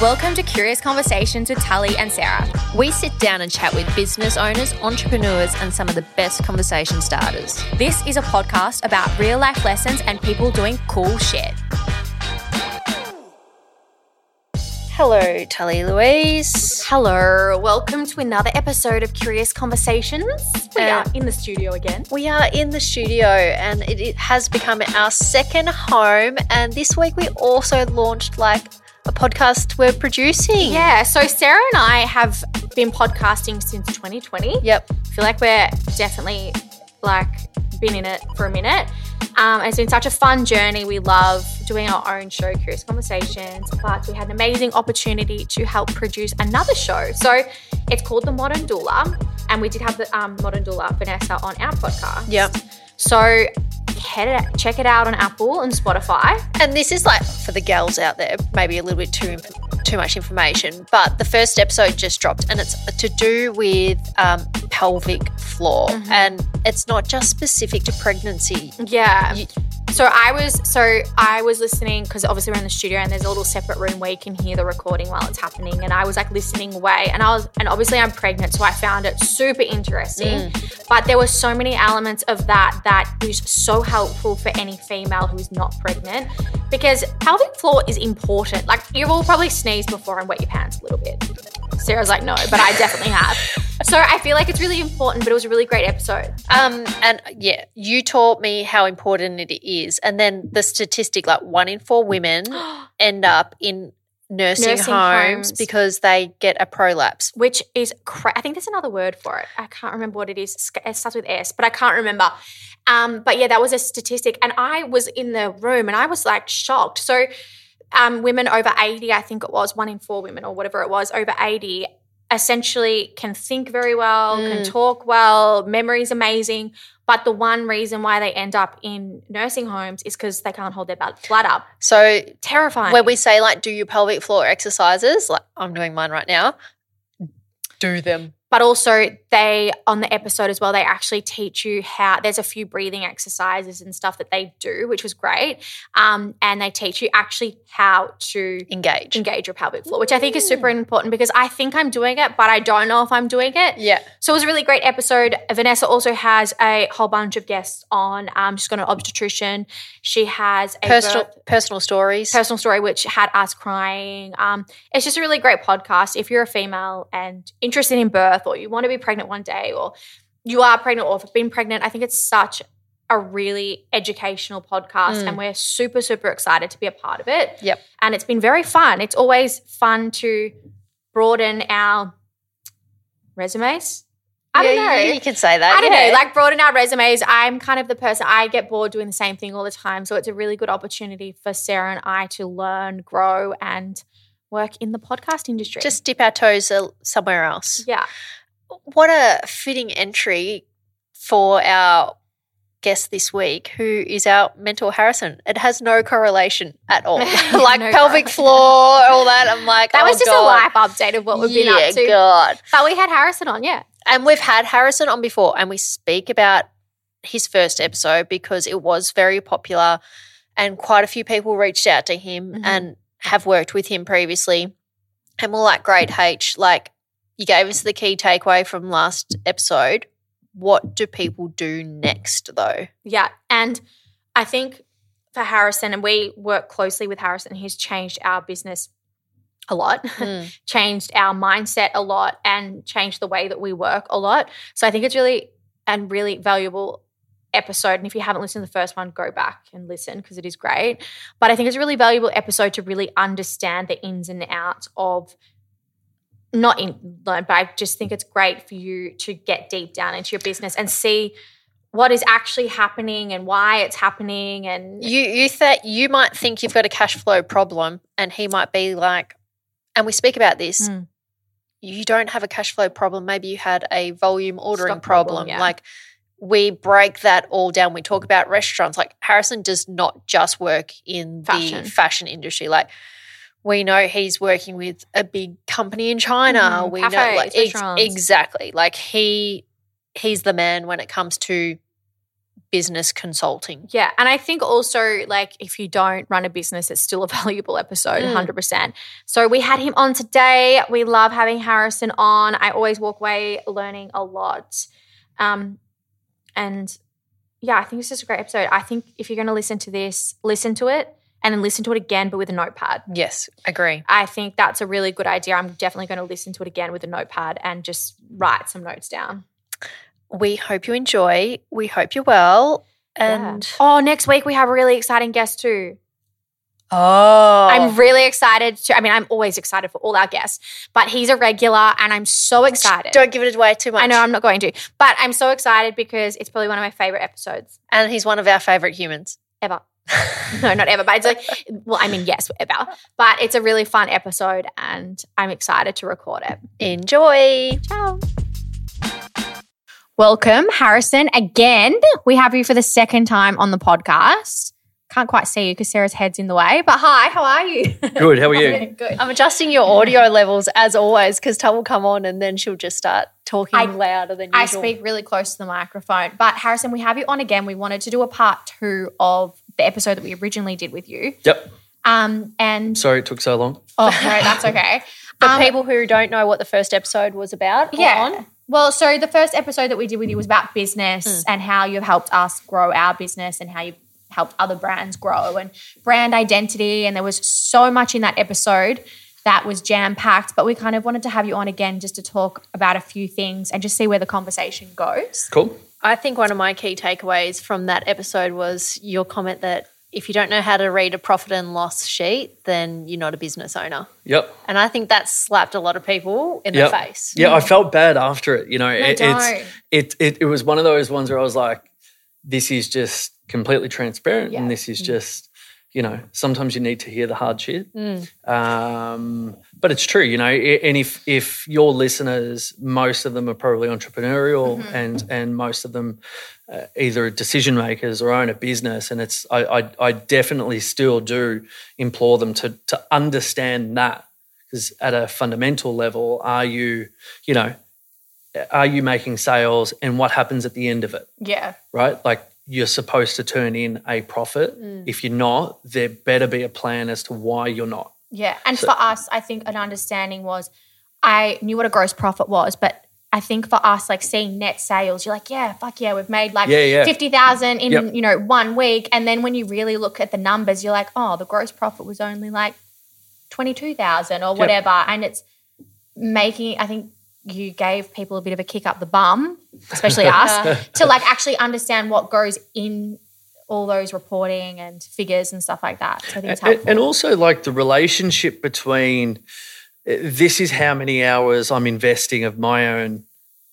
Welcome to Curious Conversations with Tully and Sarah. We sit down and chat with business owners, entrepreneurs, and some of the best conversation starters. This is a podcast about real life lessons and people doing cool shit. Hello, Tully Louise. Hello, welcome to another episode of Curious Conversations. We Uh, are in the studio again. We are in the studio and it, it has become our second home. And this week we also launched like a podcast we're producing. Yeah, so Sarah and I have been podcasting since 2020. Yep. I feel like we're definitely like been in it for a minute. Um, it's been such a fun journey. We love doing our own show, Curious Conversations, but we had an amazing opportunity to help produce another show. So it's called The Modern Doula, and we did have the um, Modern Doula Vanessa on our podcast. Yep. So head it, check it out on Apple and Spotify. And this is like for the gals out there, maybe a little bit too too much information. But the first episode just dropped, and it's to do with um, pelvic floor, and it's not just specific to pregnancy. Yeah. You- so I was so I was listening because obviously we're in the studio and there's a little separate room where you can hear the recording while it's happening. And I was like listening away, and I was and obviously I'm pregnant, so I found it super interesting. But there were so many elements of that that is so helpful for any female who is not pregnant because pelvic floor is important. Like you've all probably sneezed before and wet your pants a little bit. Sarah's like, no, but I definitely have. So I feel like it's really important, but it was a really great episode. Um, and yeah, you taught me how important it is, and then the statistic like one in four women end up in nursing, Nursing homes, homes. because they get a prolapse. which is cra- I think there's another word for it. I can't remember what it is. It starts with S, but I can't remember. Um, but yeah, that was a statistic, and I was in the room and I was like shocked. So, um, women over 80, I think it was one in four women or whatever it was over 80, essentially can think very well, can talk well, memory's amazing. But the one reason why they end up in nursing homes is because they can't hold their blood up. So Terrifying. when we say like do your pelvic floor exercises, like I'm doing mine right now, do them. But also they on the episode as well they actually teach you how there's a few breathing exercises and stuff that they do which was great um, and they teach you actually how to Engage. engage your pelvic floor which i think is super important because i think i'm doing it but i don't know if i'm doing it Yeah. so it was a really great episode. Vanessa also has a whole bunch of guests on. Um, she's got an obstetrician. She has a Personal birth- personal stories. personal story which had us crying. Um, it's just a really great podcast if you're a female and interested in birth or you want to be pregnant one day or you are pregnant or have been pregnant. I think it's such a really educational podcast Mm. and we're super, super excited to be a part of it. Yep. And it's been very fun. It's always fun to broaden our resumes. I don't know. You, you can say that. I don't yeah. know, like broaden our resumes. I'm kind of the person I get bored doing the same thing all the time. So it's a really good opportunity for Sarah and I to learn, grow, and work in the podcast industry. just dip our toes uh, somewhere else. yeah, What a fitting entry for our guest this week, who is our mentor Harrison. It has no correlation at all. like No pelvic floor, all that. I'm like, that oh was just God. a live update of what we've been up to. God. But we had Harrison on, yeah. And we've had Harrison on before, and we speak about his first episode because it was very popular, and quite a few people reached out to him Mhm. and have worked with him previously. And we're like, great, H, like you gave us the key takeaway from last episode. What do people do next, though? Yeah. And I think for Harrison, and we work closely with Harrison, he's changed our business a lot, Mm. changed our mindset a lot, and changed the way that we work a lot. So I think it's really and really valuable episode. And if you haven't listened to the first one, go back and listen because it is great. But I think it's a really valuable episode to really understand the ins and outs of not in learn, but I just think it's great for you to get deep down into your business and see what is actually happening and why it's happening and You you that you might think you've got a cash flow problem, and he might be like, and we speak about this. Mm. You don't have a cash flow problem. Maybe you had a volume ordering Stock problem, problem. yeah. Like we break that all down. We talk about restaurants. Like Harrison does not just work in Fashion. the fashion industry. Like we know he's working with a big company in China. Mhm. We know like ex- exactly. Like he he's the man when it comes to business consulting. Yeah. And I think also, like, if you don't run a business, it's still a valuable episode, Mm. 100%. So we had him on today. We love having Harrison on. I always walk away learning a lot. Um, and yeah, I think it's just a great episode. I think if you're going to listen to this, listen to it and then listen to it again, but with a notepad. Yes, agree. I think that's a really good idea. I'm definitely going to listen to it again with a notepad and just write some notes down. We hope you enjoy. We hope you're well. And Yeah. oh, next week we have a really exciting guest too. Oh, I'm really excited to. I mean, I'm always excited for all our guests, but he's a regular, and I'm so excited. don't give it away too much. I know I'm not going to, but I'm so excited because it's probably one of my favorite episodes and he's one of our favorite humans. ever. no, not ever, but it's like, well, I mean, yes, ever. But it's a really fun episode, and I'm excited to record it. Enjoy. Ciao. Welcome, Harrison. Again, we have you for the second time on the podcast. Can't quite see you because Sarah's head's in the way, but hi, how are you? Good. How are you? Good. I'm adjusting your audio levels as always because Tom will come on and then she'll just start talking I- louder than usual. I speak really close to the microphone. But Harrison, we have you on again. We wanted to do a part two of the episode that we originally did with you. Yep. Um, and Sorry it took so long. oh no, that's okay. For Um, people who don't know what the first episode was about, yeah. on, Well, so the first episode that we did with you was about business and how you've helped us grow our business and how you've helped other brands grow and brand identity. And there was so much in that episode that was jam packed. But we kind of wanted to have you on again just to talk about a few things and just see where the conversation goes. Cool. I think one of my key takeaways from that episode was your comment that if you don't know how to read a profit and loss sheet, then you're not a business owner. Yep. And I think that slapped a lot of people in Yep. the face. Yeah, I felt bad after it. You know, it, don't. it's it, it it was one of those ones where I was like, this is just completely transparent, Yeah. and this is just, you know, sometimes you need to hear the hard shit. Um, but it's true, you know, and if if your listeners, most of them are probably entrepreneurial, and and most of them uh, either decision makers or own a business, and it's I, I I definitely still do implore them to to understand that because at a fundamental level, are you, you know, are you making sales, and what happens at the end of it? Yeah. right? Like you're supposed to turn in a profit. Mm. If you're not, there better be a plan as to why you're not. Yeah. And for us, I think an understanding was I knew what a gross profit was, but I think for us, like seeing net sales, you're like, yeah, fuck yeah, we've made like Yeah, yeah. 50,000 in, Yep. you know, one week. And then when you really look at the numbers, you're like, oh, the gross profit was only like 22,000 or whatever. And it's making, I think you gave people a bit of a kick up the bum, especially us, to like actually understand what goes in all those reporting and figures and stuff like that. So I think it's And, helpful. and also like the relationship between uh, this is how many hours I'm investing of my own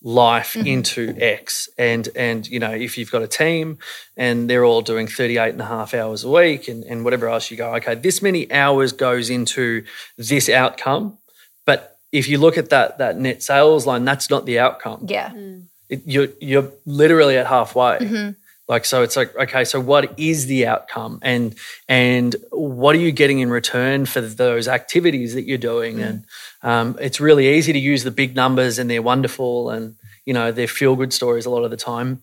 life into X. And and you know, if you've got a team and they're all doing 38 and a half hours a week and, and whatever else you go, okay, this many hours goes into this outcome. But if you look at that that net sales line, that's not the outcome. yeah. Mm. it, you're you're literally at halfway. Mm-hmm. Like so, it's like okay, so what is the outcome, and and what are you getting in return for those activities that you're doing? Mm. And um, it's really easy to use the big numbers, and they're wonderful, and you know they're feel good stories a lot of the time.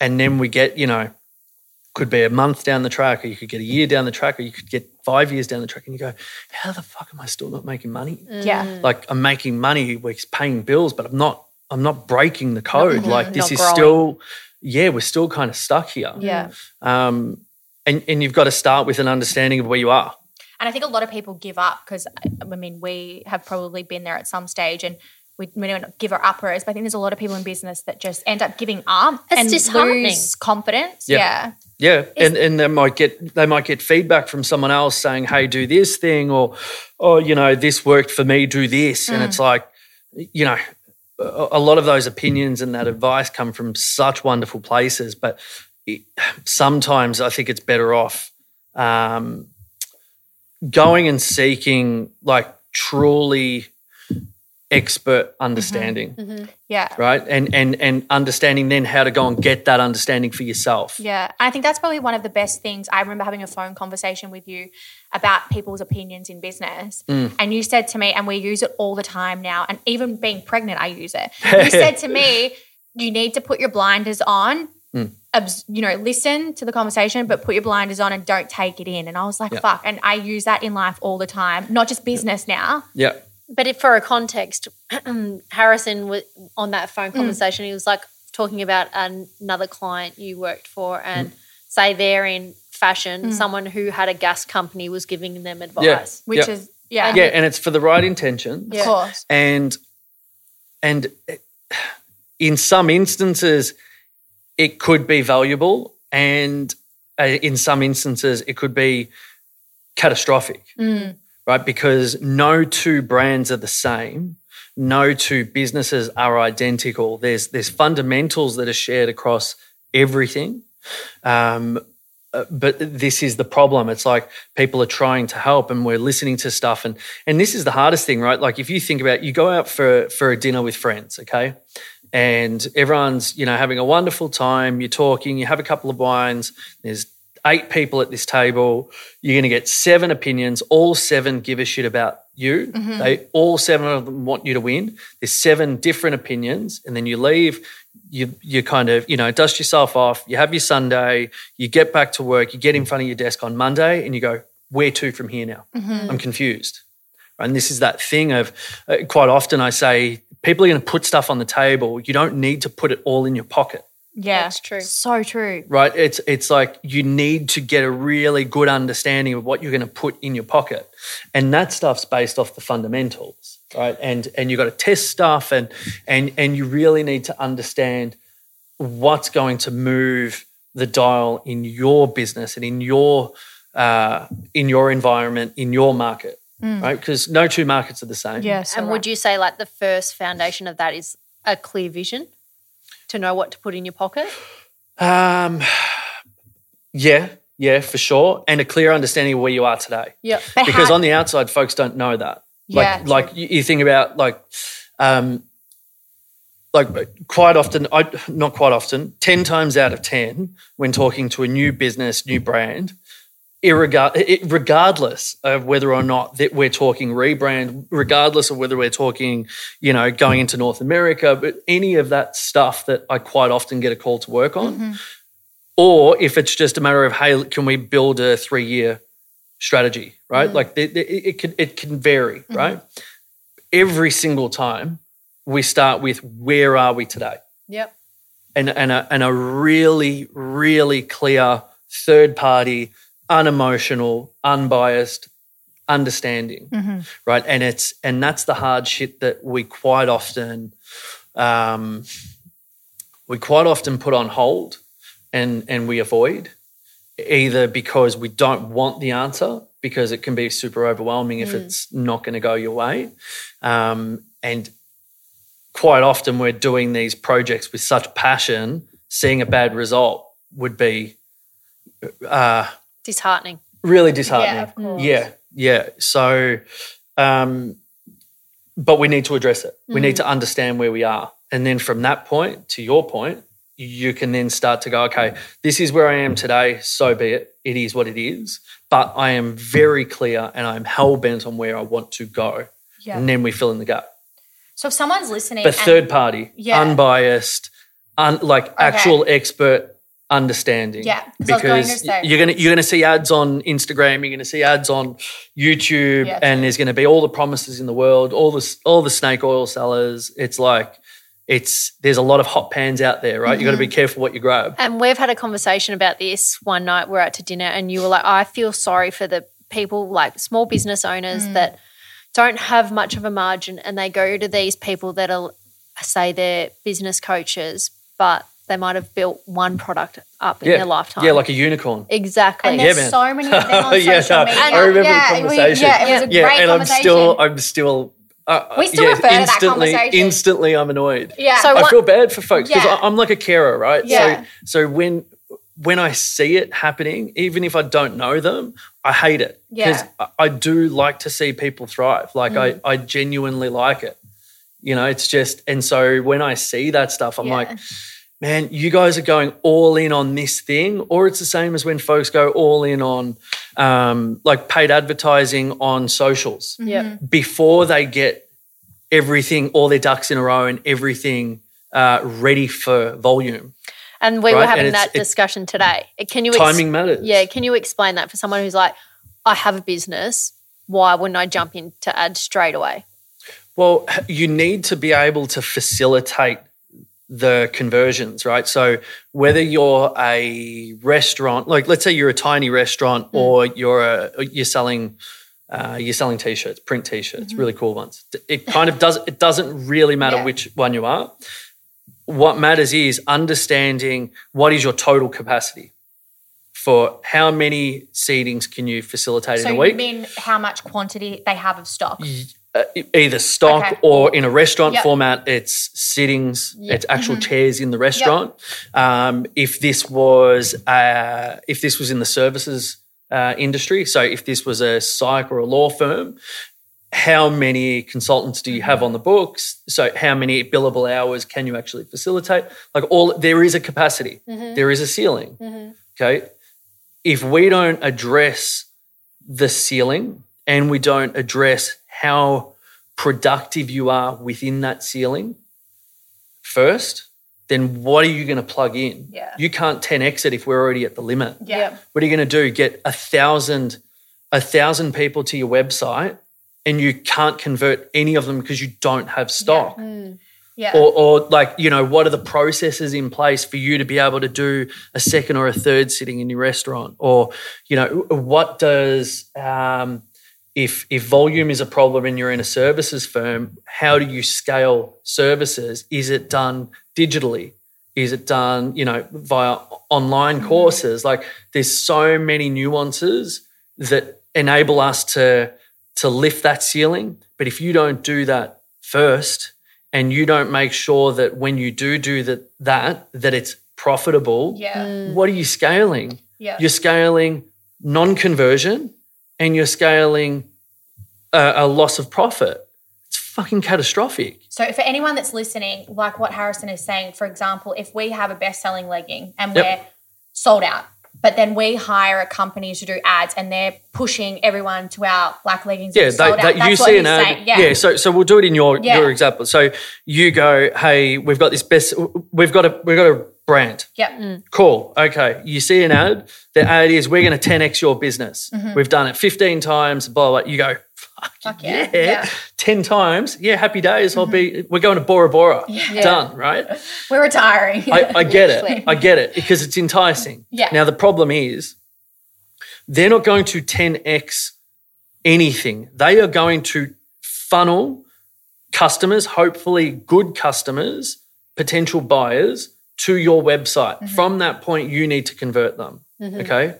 And then we get you know could be a month down the track, or you could get a year down the track, or you could get five years down the track, and you go, how the fuck am I still not making money? Yeah. like I'm making money, we're paying bills, but I'm not I'm not breaking the code. like this not is growing. still yeah, we're still kind of stuck here. Yeah. Um and, and you've got to start with an understanding of where you are. And I think a lot of people give up because, I mean, we have probably been there at some stage and we, we don't give our uppers, but I think there's a lot of people in business that just end up giving up It's and disheartening. lose confidence. Yeah. Yeah. Yeah, and and they might get they might get feedback from someone else saying, "Hey, do this thing," or "Oh, you know, this worked for me. Do this," and it's like, you know, a a lot of those opinions and that advice come from such wonderful places, but it, sometimes I think it's better off um, going and seeking like truly expert understanding, Yeah. right? And and and understanding then how to go and get that understanding for yourself. Yeah, I think that's probably one of the best things. I remember having a phone conversation with you about people's opinions in business, Mm. and you said to me, and we use it all the time now, and even being pregnant, I use it. You said to me, you need to put your blinders on. Mm. you know, listen to the conversation, but put your blinders on and don't take it in. And I was like, Yeah. fuck. And I use that in life all the time, not just business now. Yeah. But if for a context, Harrison was on that Mm. phone conversation. He was like talking about another client you worked for, Mm. and say they're in fashion. Mm. Someone who had a gas company was giving them advice. Which Yeah. is, yeah, Yeah, and it's for the right intentions. of course. and and in some instances it could be valuable and uh, in some instances it could be catastrophic right? Because no two brands are the same. No two businesses are identical. There's there's fundamentals that are shared across everything. Um, uh, but this is the problem. It's like people are trying to help and we're listening to stuff. And and this is the hardest thing right? Like if you think about you go out for for a dinner with friends okay? And everyone's you know having a wonderful time. You're talking you have a couple of wines. There's eight people at this table you're going to get seven opinions. All seven give a shit about you. They all seven of them want you to win. There's seven different opinions and then you leave. You you kind of you know dust yourself off. You have your sunday. You get back to work. You get in front of your desk on monday and you go where to from here now? I'm confused. And this is that thing of uh, quite often i say people are going to put stuff on the table. You don't need to put it all in your pocket Yeah, That's true. So true. right? It's it's like you need to get a really good understanding of what you're going to put in your pocket. And that stuff's based off the fundamentals right? And and you've got to test stuff and and and you really need to understand what's going to move the dial in your business and in your uh, in your environment in your market right? Because no two markets are the same. Yes. and would you say like the first foundation of that is a clear vision to know what to put in your pocket? um yeah yeah for sure and a clear understanding of where you are today. But because how- on the outside folks don't know that like Yeah, like you, you think about like um like quite often i not quite often 10 times out of 10 when talking to a new business new brand irregard, regardless of whether or not that we're talking rebrand regardless of whether we're talking you know going into north america but any of that stuff that i quite often get a call to work on. Mm-hmm. Or if it's just a matter of hey can we build a three year strategy right? Mm-hmm. Like it, it, it can it can vary mm-hmm. right? Every single time we start with where are we today? Yep. and and a, and a really really clear third party unemotional unbiased understanding right? And it's and that's the hard shit that we quite often um, we quite often put on hold and and we avoid either because we don't want the answer because it can be super overwhelming if it's not going to go your way um, and quite often we're doing these projects with such passion seeing a bad result would be uh, Disheartening. really disheartening. Yeah, of course. yeah yeah. So um, but we need to address it. We need to understand where we are. And then from that point to your point you can then start to go okay this is where i am today so be it. It is what it is. But i am very clear and i'm hell-bent on where i want to go. Yeah. and then we fill in the gap. So if someone's listening, but and- third party Yeah. unbiased un, like actual expert understanding Yeah, 'cause I was going to because say- you're gonna you're gonna see ads on instagram you're gonna see ads on youtube Yeah, and there's gonna be all the promises in the world all the all the snake oil sellers it's like it's there's a lot of hot pans out there right you got to be Mm-hmm. careful what you grab And we've had a conversation about this one night. We're out to dinner, and you were like, I feel sorry for the people, like small business owners Mm. that don't have much of a margin and they go to these people that are, say, they're business coaches, but they might have built one product up in yeah their lifetime. yeah like a unicorn exactly. and Yeah, there's man. so many of them on Yeah, social no, media. I remember the yeah, we- conversation. yeah, it was a yeah great and i'm still i'm still uh, We still refer to that instantly, conversation. Instantly, I'm annoyed. Yeah. So I feel bad for folks because Yeah. I'm like a carer, right? Yeah. So, so when when I see it happening, even if I don't know them, I hate it because Yeah. I, I do like to see people thrive. Like Mm. I, I genuinely like it. You know, it's just, and so when I see that stuff, I'm Yeah. like, man, you guys are going all in on this thing, or it's the same as when folks go all in on um, like paid advertising on socials Yeah. before they get everything, all their ducks in a row and everything uh, ready for volume. And we were having that discussion today. Can you ex- Timing matters. Yeah, can you explain that for someone who's like, I have a business. Why wouldn't I jump into ads straight away? Well, you need to be able to facilitate the conversions, right? So whether you're a restaurant, like let's say you're a tiny restaurant, or you're a you're selling uh, you're selling t-shirts, print t-shirts, really cool ones. It kind of does it doesn't really matter Yeah. which one you are. What matters is understanding what is your total capacity for how many seatings can you facilitate So in a week you week. mean how much quantity they have of stock? Uh, either stock Okay. or in a restaurant Yep. format, it's sittings, it's actual Mm-hmm. chairs in the restaurant. Um, if this was uh, if this was in the services uh, industry, so if this was a psych or a law firm, how many consultants do you have on the books? So how many billable hours can you actually facilitate? Like all there is a capacity, there is a ceiling. Okay, if we don't address the ceiling and we don't address how productive you are within that ceiling first, then what are you going to plug in? Yeah. You can't 10x it if we're already at the limit. Yeah. What are you going to do? Get a thousand, a thousand people to your website and you can't convert any of them because you don't have stock Yeah. or, or like you know what are the processes in place for you to be able to do a second or a third sitting in your restaurant or you know what does um, if if volume is a problem and you're in a services firm how do you scale services? Is it done digitally? Is it done you know via online mm. courses? Like there's so many nuances that enable us to to lift that ceiling. But if you don't do that first and you don't make sure that when you do do that that that it's profitable yeah. Mm. what are you scaling? Yeah. you're scaling non-conversion and you're scaling a, a loss of profit it's fucking catastrophic So for anyone that's listening, like what Harrison is saying, for example, if we have a best-selling legging and Yep. we're sold out, but then we hire a company to do ads and they're pushing everyone to our black leggings. yeah that they, sold out. they, you That's see an ad saying. yeah. so so we'll do it in your Yeah. your example so you go hey we've got this best we've got a we've got a brand Yep. Cool. Okay. You see an ad. The ad is we're going to 10x your business. Mm-hmm. We've done it 15 times. Blah blah. You go. Fuck, Fuck yeah. yeah, yeah. 10 times. Yeah. Happy days. I'll be. We're going to Bora Bora. Done. Right. We're retiring. I, I get it. I get it because it's enticing. Yeah. Now the problem is they're not going to 10x anything. They are going to funnel customers, hopefully good customers, potential buyers to your website. Mm-hmm. From that point, you need to convert them. Okay.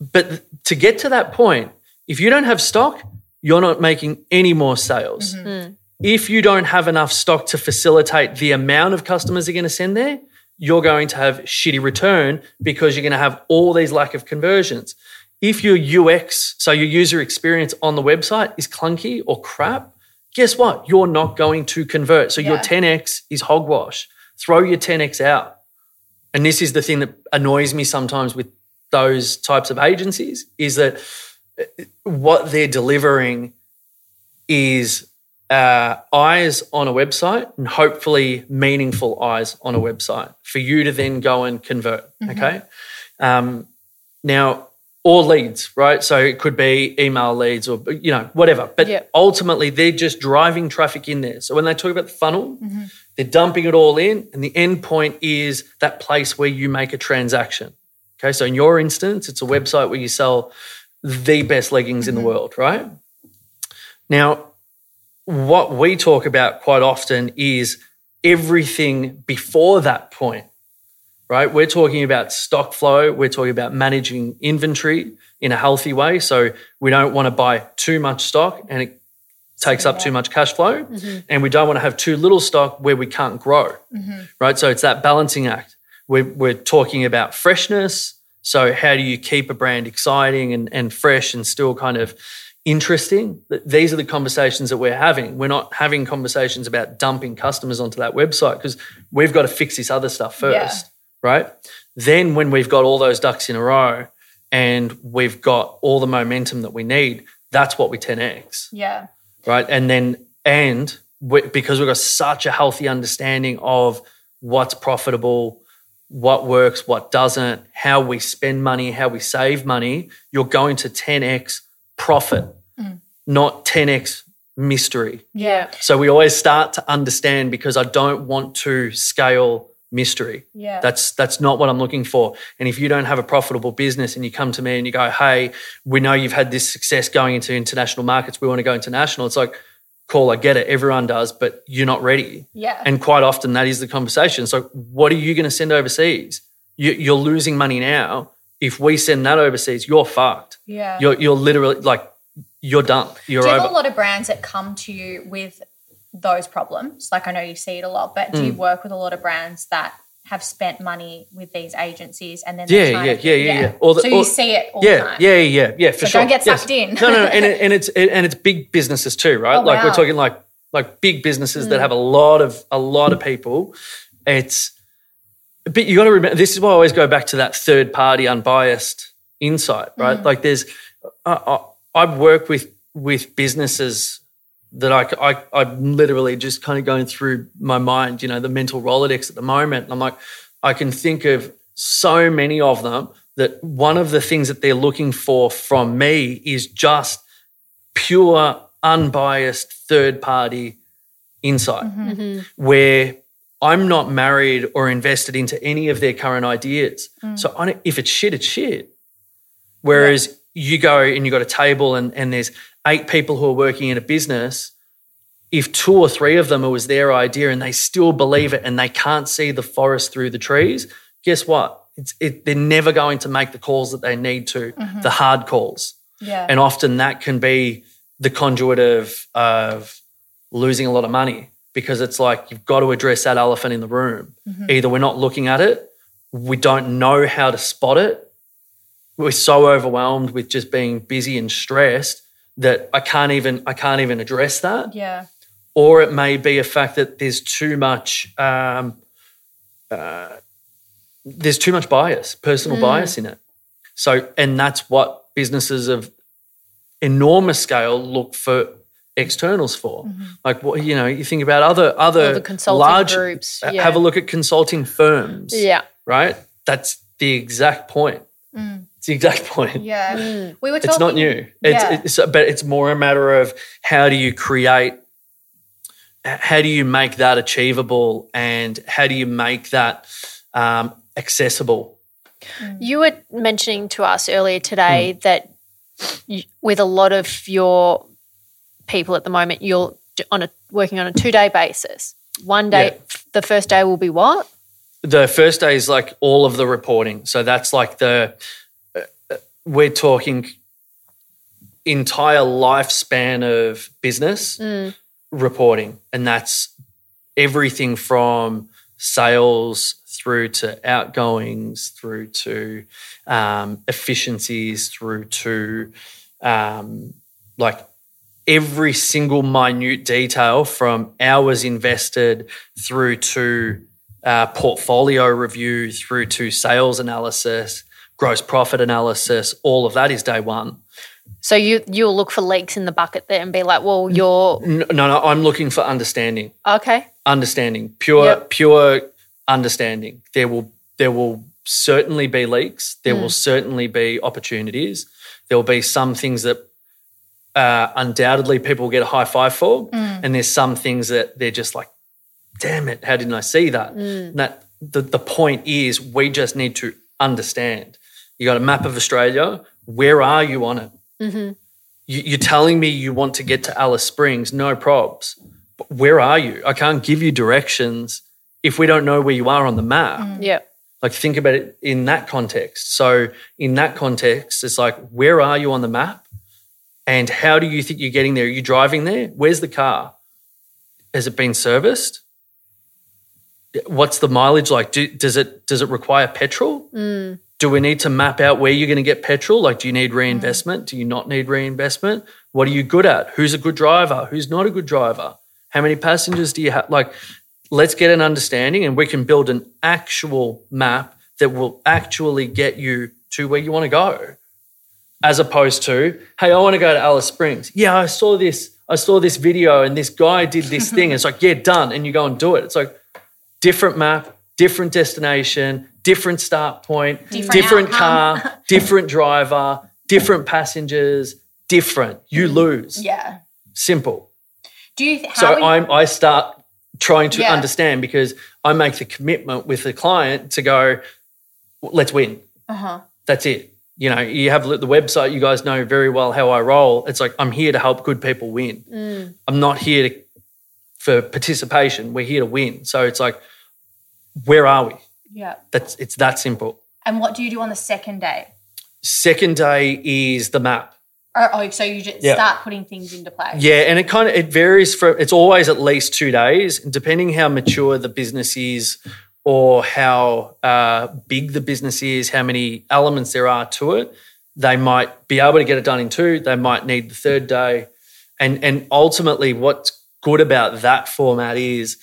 But to get to that point, if you don't have stock, you're not making any more sales. Mm-hmm. If you don't have enough stock to facilitate the amount of customers you're going to send there, you're going to have shitty return because you're going to have all these lack of conversions. If your UX, so your user experience on the website is clunky or crap, guess what? You're not going to convert. So your 10x is hogwash. Throw your 10x out. And this is the thing that annoys me sometimes with those types of agencies is that uh, what they're delivering is uh, eyes on a website and hopefully meaningful eyes on a website for you to then go and convert. Okay. Um, now, or leads, right? So it could be email leads or, you know, whatever. But Yep. ultimately, they're just driving traffic in there. So when they talk about the funnel, mm-hmm. they're dumping it all in. And the end point is that place where you make a transaction. Okay. So in your instance, it's a website where you sell the best leggings in the mm-hmm. world, right? Now, what we talk about quite often is everything before that point, right? We're talking about stock flow, we're talking about managing inventory in a healthy way. So we don't want to buy too much stock and it takes up too much cash flow, mm-hmm. and we don't want to have too little stock where we can't grow. Mm-hmm. Right. So it's that balancing act. We're, we're talking about freshness. So how do you keep a brand exciting and, and fresh and still kind of interesting? These are the conversations that we're having. We're not having conversations about dumping customers onto that website because we've got to fix this other stuff first. Right. Then when we've got all those ducks in a row and we've got all the momentum that we need, that's what we 10x Yeah. right? And then and we, because we've got such a healthy understanding of what's profitable, what works, what doesn't, how we spend money, how we save money, you're going to 10x profit, mm. not 10x mystery. Yeah. So we always start to understand because I don't want to scale mystery. Yeah. That's that's not what I'm looking for. And if you don't have a profitable business and you come to me and you go, "Hey, we know you've had this success going into international markets. We want to go international." It's like, "Cool, I get it. Everyone does, but you're not ready." Yeah. And quite often that is the conversation. So what are you going to send overseas? You, you're losing money now. If we send that overseas, you're fucked. yeah. You're you're literally like you're done. You're do you have over. a lot of brands that come to you with those problems? Like I know you see it a lot, but Mm. do you work with a lot of brands that have spent money with these agencies and then Yeah, yeah, yeah, yeah, yeah. Or the- so you or- see it all yeah, the time. Yeah, yeah, yeah, for So sure. don't get Yes. sucked in. no, no, no, and, it, and it's and it's big businesses too, right? Oh, like we're talking like like big businesses Mm. that have a lot of a lot of people. It's but you got to remember this is why I always go back to that third party unbiased insight, right? Mm. Like there's I, I, I work with with businesses that I, I I'm literally just kind of going through my mind, you know, the mental Rolodex at the moment. And I'm like, I can think of so many of them that one of the things that they're looking for from me is just pure, unbiased third party insight mm-hmm. Mm-hmm. where I'm not married or invested into any of their current ideas. Mm. So I if it's shit, it's shit. Whereas you go and you got a table and, and there's eight people who are working in a business. If two or three of them it was their idea and they still believe it and they can't see the forest through the trees, guess what? It's, it, they're never going to make the calls that they need to, mm-hmm. the hard calls. Yeah. And often that can be the conduit of, of losing a lot of money because it's like you've got to address that elephant in the room. Mm-hmm. Either we're not looking at it, we don't know how to spot it. We're so overwhelmed with just being busy and stressed that I can't even I can't even address that. yeah. Or it may be a fact that there's too much um, uh, there's too much bias, personal bias in it. So, and that's what businesses of enormous scale look for externals for. Like, what you know, you think about other other large groups, uh, yeah. Have a look at consulting firms. Yeah. right. That's the exact point. It's the exact point. Yeah. Mm. We were talking It's not new. It's, Yeah. it's but it's more a matter of how do you create how do you make that achievable and how do you make that um, accessible mm. You were mentioning to us earlier today mm. that you, with a lot of your people at the moment, you're on a working on a two day basis. One day, Yeah. the first day will be what? the first day is like all of the reporting so that's like the we're talking entire lifespan of business reporting and that's everything from sales through to outgoings through to um, efficiencies through to um, like every single minute detail from hours invested through to uh, portfolio review through to sales analysis, gross profit analysis, all of that is day one. So you you'll look for leaks in the bucket there and be like, well, you're No, no, no I'm looking for understanding, okay. understanding, pure, Yep. pure understanding. There will, there will certainly be leaks. There will mm. certainly be opportunities. There will be some things that uh, undoubtedly people get a high five for, mm. and there's some things that they're just like, "Damn it, how didn't I see that?" And that the the point is, we just need to understand. You got a map of Australia. Where are you on it? Mm-hmm. You, you're telling me you want to get to Alice Springs, no probs. But where are you? I can't give you directions if we don't know where you are on the map. Mm. Yeah. Like think about it in that context. So in that context, it's like, where are you on the map? And how do you think you're getting there? Are you driving there? Where's the car? Has it been serviced? What's the mileage like? Do, does it does it require petrol? Mm. Do we need to map out where you're going to get petrol? Like, do you need reinvestment? Do you not need reinvestment? What are you good at? Who's a good driver? Who's not a good driver? How many passengers do you have? Like, let's get an understanding and we can build an actual map that will actually get you to where you want to go as opposed to hey i want to go to alice springs yeah i saw this i saw this video and this guy did this thing it's like yeah done and you go and do it it's like different map different destination different start point Different car different driver different passengers different you lose Yeah. simple Do you? How so you- I'm, I start trying to Yeah. understand because I make the commitment with the client to go, let's win. Uh-huh. That's it. You know, you have the website. You guys know very well how I roll. It's like I'm here to help good people win. Mm. I'm not here to for participation. We're here to win. So it's like, where are we? Yeah. That's it's that simple. And what do you do on the second day? Second day is the map. Or, oh, so you just Yeah. start putting things into place. Yeah, and it kind of it varies from it's always at least two days, depending how mature the business is or how uh, big the business is, how many elements there are to it, they might be able to get it done in two. They might need the third day, and and ultimately, what's good about that format is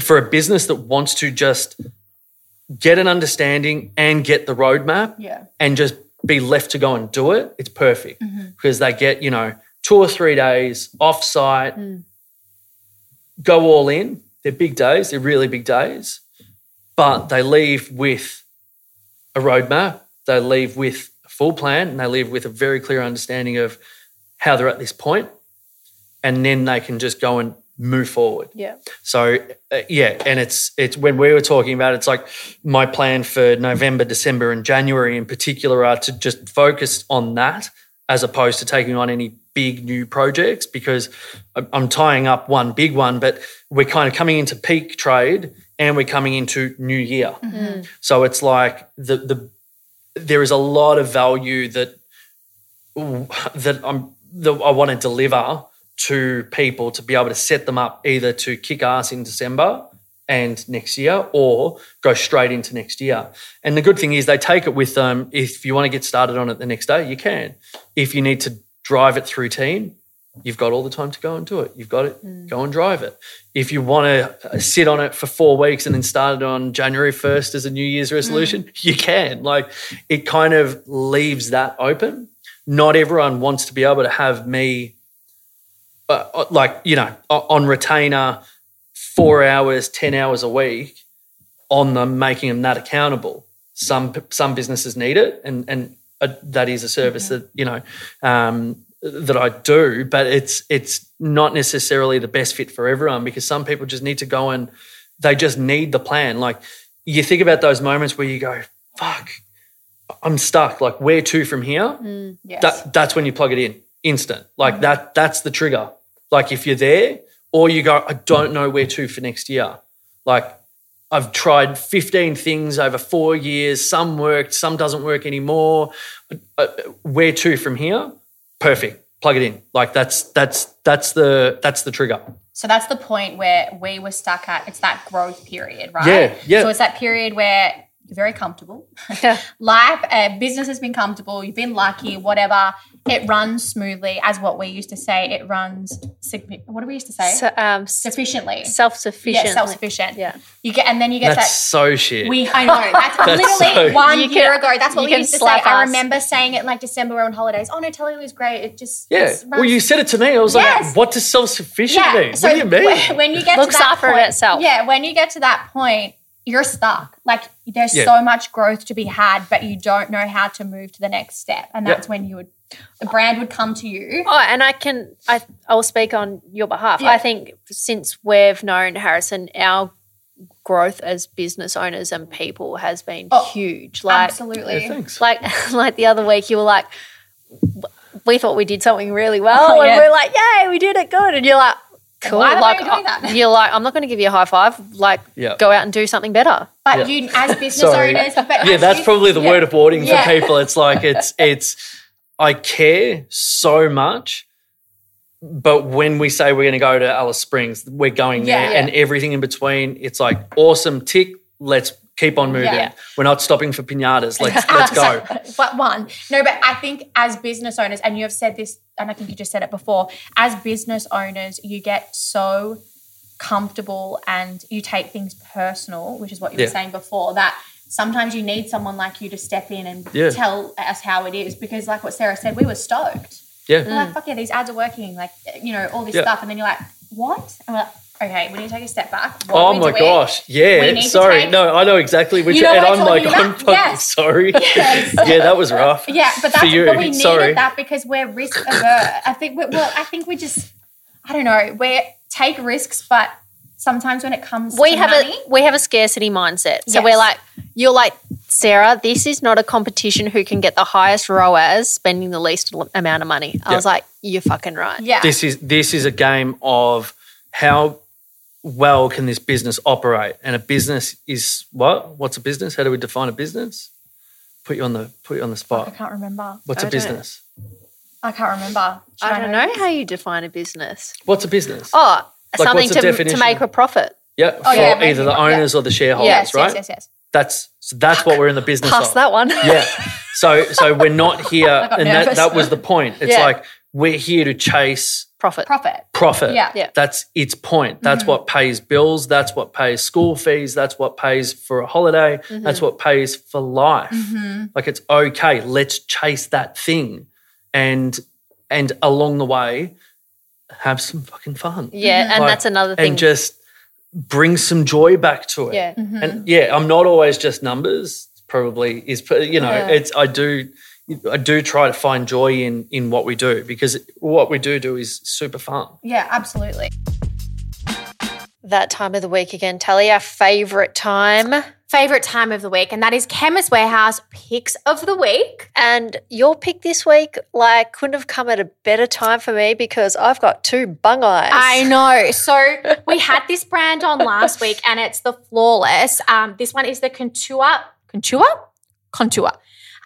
for a business that wants to just get an understanding and get the roadmap Yeah. and just be left to go and do it, it's perfect mm-hmm. because they get, you know, two or three days off site, mm. go all in. They're big days, they're really big days, but they leave with a roadmap, they leave with a full plan, and they leave with a very clear understanding of how they're at this point, And then they can just go and move forward. Yeah. So uh, yeah, and it's it's when we were talking about it, it's like my plan for November, December, and January in particular are to just focus on that as opposed to taking on any big new projects because I'm- I'm tying up one big one, but we're kind of coming into peak trade and we're coming into new year. So it's like the the there is a lot of value that that I'm that I want to deliver to people to be able to set them up either to kick ass in December and next year or go straight into next year. And the good thing is they take it with them. If you want to get started on it the next day, you can. If you need to drive it through team, you've got all the time to go and do it. You've got it, mm. go and drive it. If you want to uh, sit on it for four weeks and then start it on January 1st as a New Year's resolution, mm. you can. Like it kind of leaves that open. Not everyone wants to be able to have me, uh, like, you know, on retainer four hours, 10 hours a week on them, making them that accountable. Some, some businesses need it, and, and uh, that is a service that, you know, um, that I do, but it's it's not necessarily the best fit for everyone because some people just need to go and they just need the plan. Like you think about those moments where you go, "Fuck, I'm stuck. Like where to from here?" Yes. That that's when you plug it in, instant. Like that that's the trigger. Like if you're there, or you go, "I don't know where to for next year." Like I've tried 15 things over four years. Some worked, some doesn't work anymore. Uh, where to from here? Perfect. Plug it in. Like that's that's that's the that's the trigger. So that's the point where we were stuck at. It's that growth period, right? Yeah, yeah. So it's that period where very comfortable. Yeah. Life, uh, business has been comfortable. You've been lucky, whatever. It runs smoothly, as what we used to say. It runs. What do we used to say? So, um, Sufficiently. self sufficient. yeah, self-sufficient. Yeah. You get, and then you get That's that. so shit. We, I know. That's, That's literally so- one You year can- ago. That's what we used to say. slap I remember saying it in like December. We're on holidays. Oh no, Telly was great. It just yeah. just Well, you said it to me. I was Yes. like, "What does self-sufficient yeah. mean? So what do you mean?" when- When you get Looks to that after point, itself. Yeah, when you get to that point, you're stuck. Like there's Yeah. so much growth to be had, but you don't know how to move to the next step, and Yeah. that's when you would the brand would come to you. Oh, and I can I I will speak on your behalf. Yeah. I think since we've known Harrison, our growth as business owners and people has been Oh, huge. Like Absolutely. Yeah, thanks. like like the other week you were like we thought we did something really well Oh, and yeah. we're like yay we did it good and you're like cool Why like hell are you doing that? you're like i'm not going to give you a high five like Yeah. go out and do something better But Yeah. you, as business Sorry. owners, but yeah, that's you- probably the yeah. word of warning Yeah. for people. It's like it's it's. I care so much. But when we say we're going to go to Alice Springs, we're going Yeah. there, and everything in between. It's like awesome, tick. Let's keep on moving. Yeah. We're not stopping for pinatas. Let's let's go. but one. No, but I think as business owners, and you have said this, and I think you just said it before, as business owners, you get so comfortable and you take things personal, which is what you Yeah. were saying before, that sometimes you need someone like you to step in and Yeah. tell us how it is. Because like what Sarah said, we were stoked. Yeah. We're like, mm. fuck yeah, these ads are working, like, you know, all this Yeah. stuff. And then you're like, what? And we're like, okay, we need to take a step back. What Oh my doing? gosh! Yeah, sorry. take- No, I know exactly which. You know and I'm I'm like, talking I'm fucking Yes. sorry. Yes. yeah, that was rough. Yeah, but that's For you. but we needed Sorry. that because we're risk averse. I think we, well, I think we just I don't know, we take risks, but sometimes when it comes we to have money, a we have a scarcity mindset. So Yes. we're like, you're like, Sarah, this is not a competition who can get the highest ROAS spending the least l- amount of money. I Yeah. was like, you're fucking right. yeah, This is this is a game of how well can this business operate, and a business is what? What's a business? How do we define a business? Put you on the put you on the spot. I can't remember. What's I a business? I can't remember. Should I don't know this? how you define a business. What's a business? Oh, something to, to make a profit. yeah, for Oh, yeah, maybe, either the yeah. owners or the shareholders, Yes, right? yes, yes, yes. That's so that's what we're in the business Pass of. that one. yeah. So so we're not here, got and that, that was the point. It's Yeah. like we're here to chase Profit. Profit. profit. Yeah. Yeah. That's its point. Mm-hmm. That's what pays bills. That's what pays school fees. That's what pays for a holiday. Mm-hmm. That's what pays for life. Like it's okay. Let's chase that thing, and and along the way, have some fucking fun. Yeah, and Like, that's another thing. And just bring some joy back to it. yeah. Mm-hmm. And yeah, I'm not always just numbers. Probably is you know Yeah. it's I do I do try to find joy in in what we do because what we do do is super fun. Yeah, absolutely. That time of the week again, Tully, our favorite time. Favorite time of the week, and that is Chemist Warehouse picks of the week. And your pick this week, like, couldn't have come at a better time for me because I've got two bung eyes. I know. So we had this brand on last week, and it's the Flawless. Um, this one is the Contour, Contour, Contour,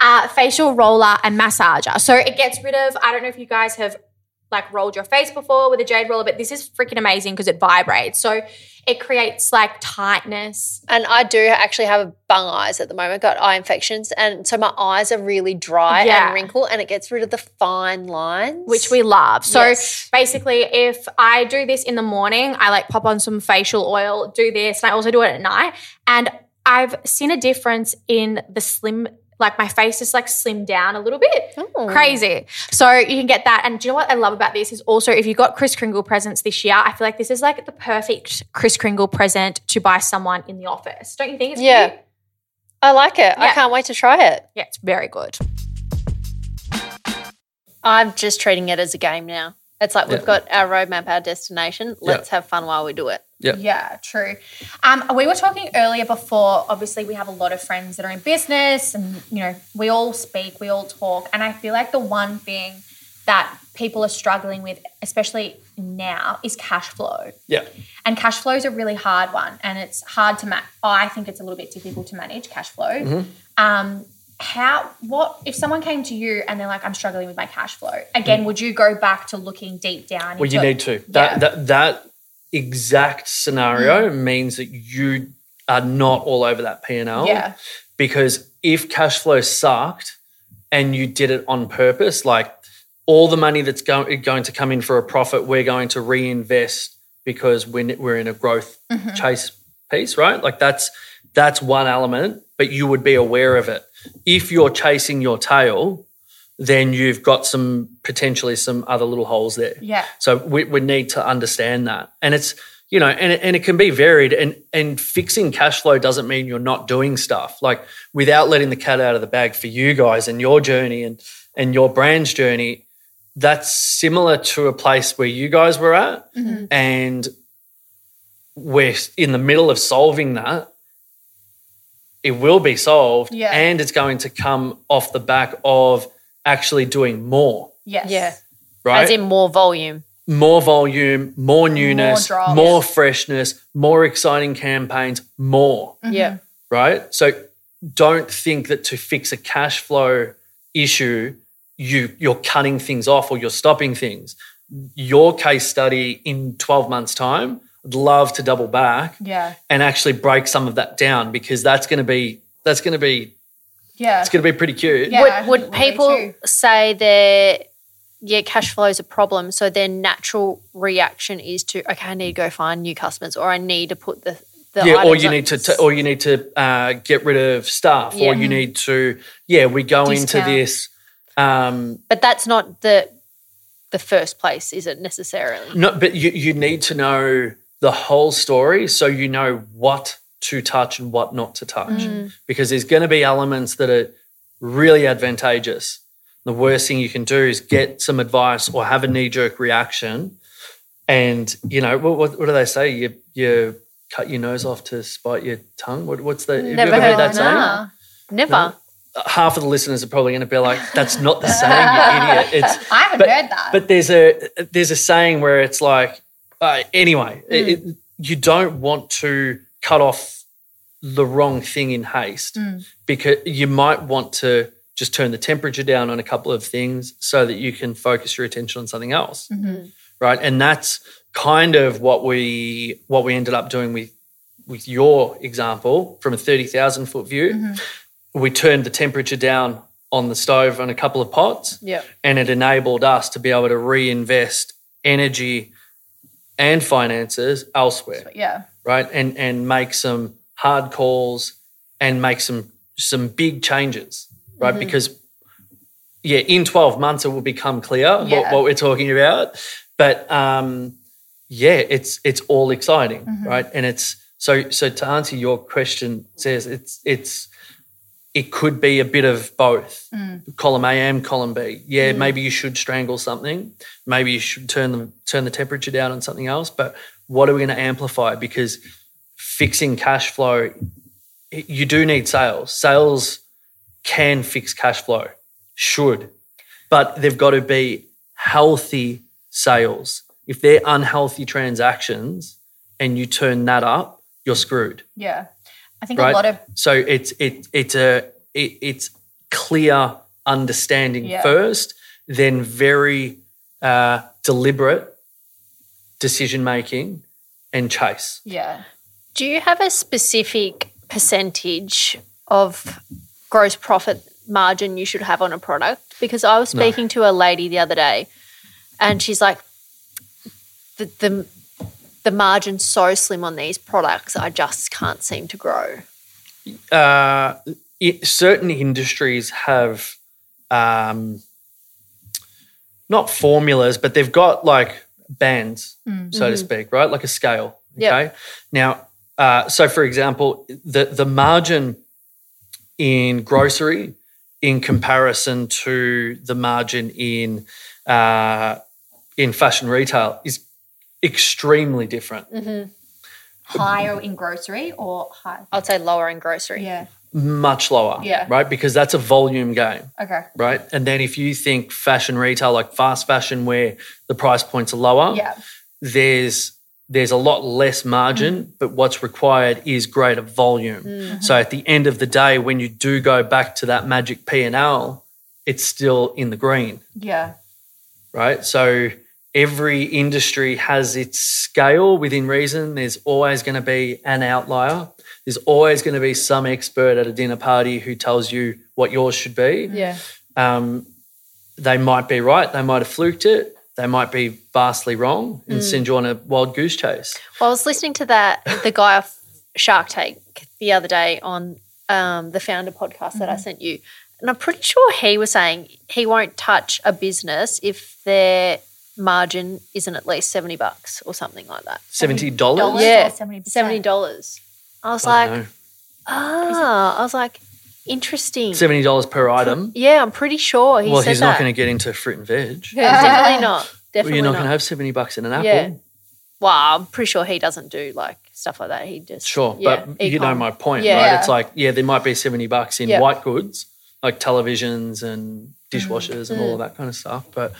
uh, facial roller and massager. So it gets rid of. I don't know if you guys have like rolled your face before with a jade roller, but this is freaking amazing because it vibrates. So it creates like tightness. And I do actually have bung eyes at the moment, got eye infections. And so my eyes are really dry Yeah. and wrinkle, and it gets rid of the fine lines. which we love. So Yes. basically, if I do this in the morning, I like pop on some facial oil, do this, and I also do it at night. And I've seen a difference in the slim, like my face is like slimmed down a little bit. Oh. Crazy. So you can get that. And do you know what I love about this is also if you got Kris Kringle presents this year, I feel like this is like the perfect Kris Kringle present to buy someone in the office. Don't you think? It's Yeah. cute? I like it. I can't wait to try it. Yeah, it's very good. I'm just treating it as a game now. It's like we've Yeah. got our roadmap, our destination. Let's have fun while we do it. Yeah. Yeah, true. Um, we were talking earlier before. Obviously, we have a lot of friends that are in business, and you know, we all speak, we all talk, and I feel like the one thing that people are struggling with, especially now, is cash flow. Yeah. And cash flow is a really hard one, and it's hard to manage. I think it's a little bit difficult to manage cash flow. Mm-hmm. Um, how? What if someone came to you and they're like, "I'm struggling with my cash flow"? Again, would you go back to looking deep down? Mm. Well, you need to. That Yeah. that that exact scenario means that you are not all over that P and L. Yeah. Because if cash flow sucked and you did it on purpose, like all the money that's going going to come in for a profit, we're going to reinvest because we're we're in a growth chase piece, right? Like that's that's one element, but you would be aware of it. If you're chasing your tail, then you've got some potentially some other little holes there. Yeah. So we, we need to understand that. And it's, you know, and, and it can be varied. And, and fixing cash flow doesn't mean you're not doing stuff. Like without letting the cat out of the bag for you guys and your journey and, and your brand's journey, that's similar to a place where you guys were at. Mm-hmm. And we're in the middle of solving that. It will be solved. Yeah. And it's going to come off the back of actually doing more, Yes. Yeah. right? As in more volume. more volume, more newness, drops. more, freshness, more exciting campaigns, more, mm-hmm. Yeah. right? So don't think that to fix a cash flow issue you you're cutting things off or you're stopping things. Your case study in 12 months time, I'd love to double back Yeah. and actually break some of that down because that's going to be that's going to be Yeah. it's going to be pretty cute. Yeah. Would would it will be people say their yeah cash flow is a problem so their natural reaction is to okay i need to go find new customers or i need to put the, the yeah, or items you on- need to, t- or you need to uh, get rid of staff, Yeah. or you need to, yeah, we go into this. Um, but that's not the the first place is it necessarily no, but you you need to know the whole story, so you know what to touch and what not to touch, Mm. because there's going to be elements that are really advantageous. The worst thing you can do is get some advice or have a knee jerk reaction, and you know what, what, what do they say? You you cut your nose off to spite your tongue. What, what's the? have you Never ever heard heard that saying? Never half of the listeners are probably going to be like, "That's not the saying, you idiot." It's I haven't but, heard that. But there's a there's a saying where it's like, uh, anyway, hmm. it, it- you don't want to cut off the wrong thing in haste hmm. because you might want to just turn the temperature down on a couple of things so that you can focus your attention on something else, hmm. right? And that's kind of what we what we ended up doing with with your example from a thirty thousand foot view. We turned the temperature down on the stove on a couple of pots yeah and it enabled us to be able to reinvest energy and finances elsewhere yeah. right and and make some hard calls and make some some big changes right Mm-hmm. because yeah in 12 months it will become clear what, what we're talking about but um yeah it's it's all exciting Mm-hmm. right and it's so so to answer your question says it's it's it could be a bit of both. Mm. column a and column b. Yeah maybe you should strangle something. Maybe you should turn the turn the temperature down on something else. But what are we going to amplify? Because fixing cash flow you do need sales. Sales can fix cash flow should. But they've got to be healthy sales. If they're unhealthy transactions and you turn that up you're screwed. Yeah. I think right a lot of so it's it it's a it, it's clear understanding Yeah. first then very uh, deliberate decision making and chase yeah. do you have a specific percentage of gross profit margin you should have on a product because i was speaking to a lady the other day and she's like the, the the margin's so slim on these products i just can't seem to grow uh, it, certain industries have um, not formulas, but they've got like bands, so to speak, right? Like a scale. Yep. Okay. Now, uh, so for example, the the margin in grocery in comparison to the margin in uh, in fashion retail is extremely different. Mm-hmm. Higher in grocery or high? i'd say lower in grocery Yeah. Much lower, Yeah. right? Because that's a volume game. Okay. right? And then if you think fashion retail, like fast fashion, where the price points are lower, Yeah. there's there's a lot less margin, mm. but what's required is greater volume. Mm-hmm. So at the end of the day, when you do go back to that magic P and L, it's still in the green, Yeah. right? So every industry has its scale within reason. There's always going to be an outlier. There's always going to be some expert at a dinner party who tells you what yours should be Yeah. um, they might be right. They might have fluked it. They might be vastly wrong and send you on a wild goose chase. Well, I was listening to that the guy off Shark Tank the other day on um, the founder podcast that I sent you, and I'm pretty sure he was saying he won't touch a business if their margin isn't at least seventy bucks or something like that. Seventy dollars. Dollars Yeah, or 70%? seventy dollars. I was I like, don't know. ah, I was like, interesting. Seventy dollars per item. Yeah, I'm pretty sure he well, said he's that. not going to get into fruit and veg. Yeah, definitely not. Well, Definitely you're not, not. going to have seventy bucks in an apple. Yeah. Well, I'm pretty sure he doesn't do like stuff like that. He just Sure, yeah, but you know my point, Yeah. right? It's like yeah, there might be seventy bucks in Yeah. white goods like televisions and dishwashers and all Mm. of that kind of stuff, but.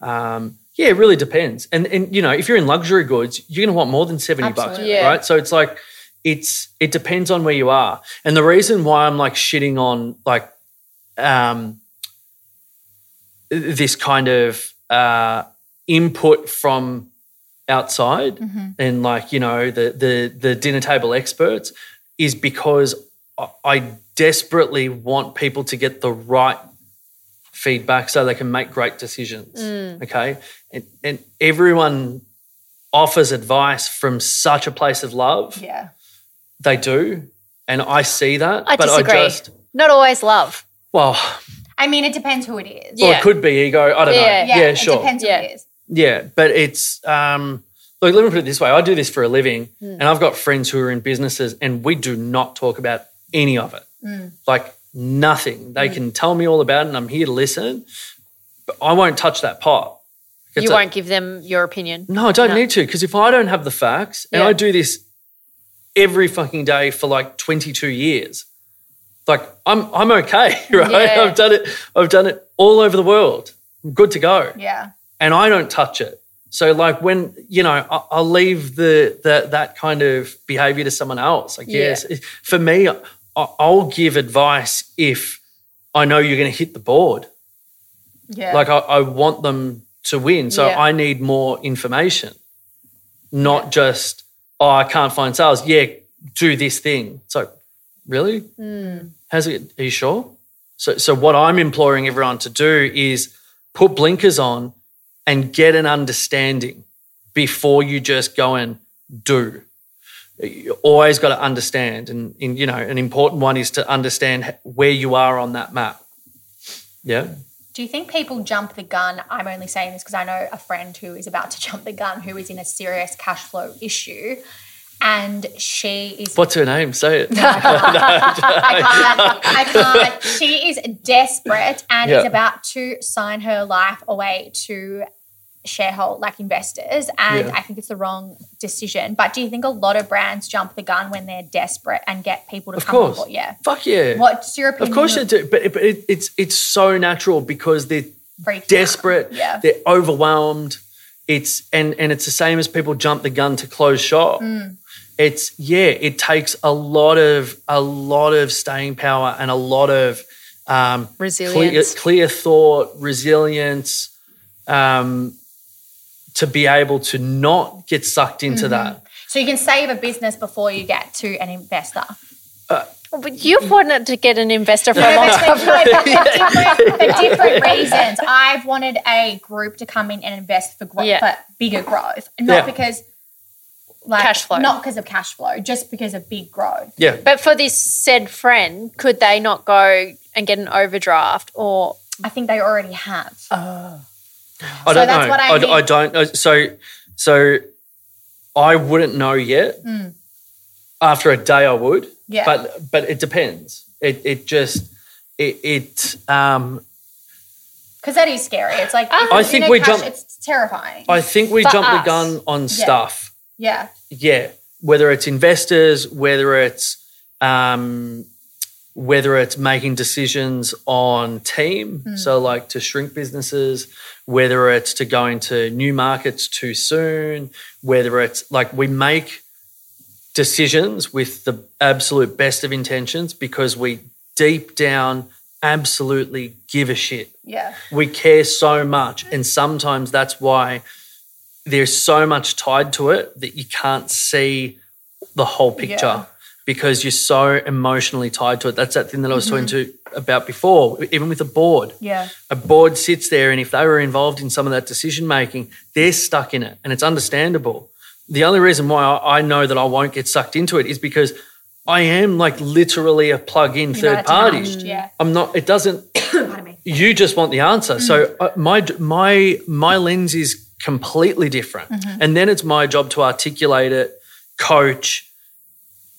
Um, yeah, it really depends. And and you know, if you're in luxury goods, you're going to want more than 70 bucks, Absolutely. Yeah. right? So it's like it's it depends on where you are. And the reason why I'm like shitting on like um this kind of uh, input from outside and like you know the the the dinner table experts is because I desperately want people to get the right feedback so they can make great decisions. Mm. Okay, and, and everyone offers advice from such a place of love. Yeah. They do, and I see that. I but disagree. I just Not always love. well, I mean, it depends who it is. well, Yeah. it could be ego. I don't Yeah. know. Yeah, Yeah, it sure. depends Yeah. who it is. Yeah, but it's um look, let me put it this way. I do this for a living mm. and I've got friends who are in businesses and we do not talk about any of it. Mm. Like nothing. They can tell me all about it and I'm here to listen. But I won't touch that pot. It's you won't give them your opinion. No, I don't No. need to because if I don't have the facts and Yeah. I do this every fucking day for like 22 years, like I'm I'm okay, right? Yeah. I've done it. I've done it all over the world. I'm good to go Yeah. and I don't touch it. So like when you know I- I'll leave the, the that kind of behavior to someone else. Like Yeah. yes, for me, I'll give advice if I know you're going to hit the board. Yeah. Like I, I want them to win, so Yeah. I need more information, not just oh I can't find sales. Yeah, do this thing. So, really? Hmm. Has it? Are you sure? So so what I'm imploring everyone to do is put blinkers on and get an understanding before you just go and do. You always got to understand, and, and you know, an important one is to understand where you are on that map. Yeah. Do you think people jump the gun? I'm only saying this because I know a friend who is about to jump the gun who is in a serious cash flow issue. And she is What's her name? Say it. I can't. I can't. She is desperate and is about to sign her life away to sharehold like investors. And Yeah. I think it's the wrong decision. But do you think a lot of brands jump the gun when they're desperate and get people to Of come on course. board? Yeah. Fuck yeah. What's your opinion? Of course you do, but, it, but it, it's it's so natural because they're Freaked out. desperate, Yeah. they're overwhelmed. It's and and it's the same as people jump the gun to close shop. Mm. It's yeah, it takes a lot of a lot of staying power and a lot of um, clear, Resilience. clear thought, resilience, um, to be able to not get sucked into Mm-hmm. that. So you can save a business before you get to an investor. But you've wanted to get an investor for a long time. for, different, different reasons. I've wanted a group to come in and invest for growth, Yeah. for bigger growth, not Yeah. because like Cash flow. not because of cash flow, just because of big growth. Yeah, But for this said friend, could they not go and get an overdraft or I think they already have. I don't that's know. what I I. I don't know. So, so I wouldn't know yet. After a day, I would. Mm. Yeah. But but it depends. It it just it it um. Because that is scary. It's like I it's think we cash, jump- It's terrifying. I think we For jump us. the gun on stuff. yeah. Yeah, whether it's investors, whether it's um, whether it's making decisions on team, hmm. so like to shrink businesses, whether it's to go into new markets too soon, whether it's like we make decisions with the absolute best of intentions because we deep down absolutely give a shit Yeah. we care so much and sometimes that's why there's so much tied to it that you can't see the whole picture Yeah. Because you're so emotionally tied to it that's that thing that i was talking to about before even with a board Yeah. a board sits there and if they were involved in some of that decision making they're stuck in it and it's understandable the only reason why I know that I won't get sucked into it is because I am like literally a plug-in third not party. Yeah. I'm not. It doesn't you just want the answer. So uh, my my my lens is completely different, and then it's my job to articulate it, coach,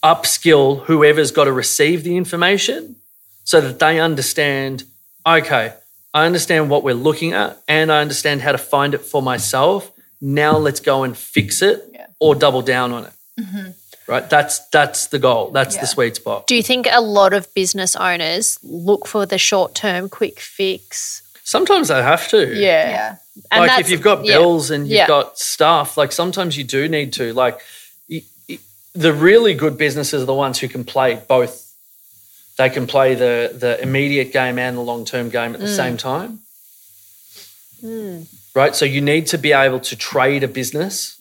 upskill whoever's got to receive the information, so that they understand. Okay, I understand what we're looking at, and I understand how to find it for myself. Now let's go and fix it, Yeah. or double down on it. Mm-hmm. Right. That's that's the goal. That's Yeah. the sweet spot. do you think a lot of business owners look for the short term quick fix? Sometimes they have to. Yeah. And like that's- if you've got yeah. bills and you've Yeah. got stuff, like sometimes you do need to. Like y- y- the really good businesses are the ones who can play both. They can play the the immediate game and the long term game at the Mm. same time. Right? So you need to be able to trade a business,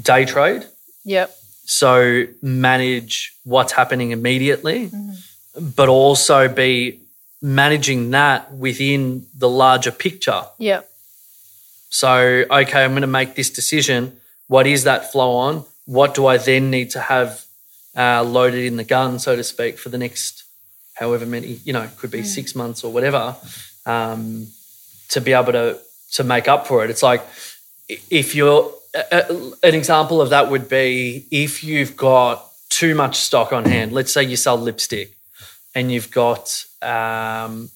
day trade. Yep. So manage what's happening immediately, but also be managing that within the larger picture. Yep. So, okay, I'm going to make this decision. What is that flow on? What do I then need to have uh, loaded in the gun, so to speak, for the next however many, you know, could be six months or whatever, um, to be able to to make up for it. It's like if you're an example of that would be if you've got too much stock on hand. Let's say you sell lipstick and you've got um,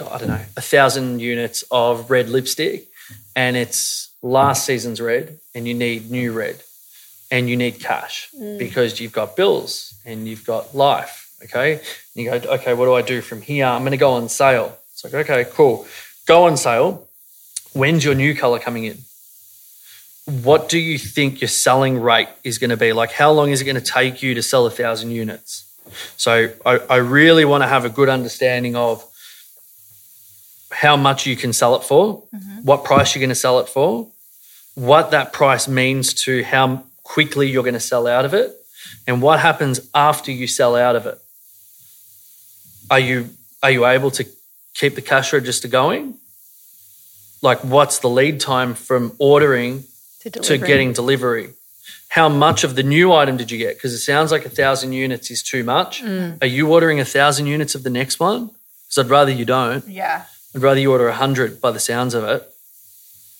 I don't know, a thousand units of red lipstick and it's last season's red and you need new red and you need cash mm. because you've got bills and you've got life. Okay. And you go, okay, what do I do from here? I'm going to go on sale. It's like, okay, cool. Go on sale. When's your new color coming in? What do you think your selling rate is going to be? Like, how long is it going to take you to sell a thousand units? So, I, I really want to have a good understanding of how much you can sell it for, mm-hmm. what price you're going to sell it for, what that price means to how quickly you're going to sell out of it, and what happens after you sell out of it. Are you are you able to keep the cash register going? Like, what's the lead time from ordering To, to getting delivery? How much of the new item did you get? Because it sounds like a thousand units is too much. Mm. Are you ordering a thousand units of the next one? Because I'd rather you don't. Yeah. I'd rather you order a hundred by the sounds of it.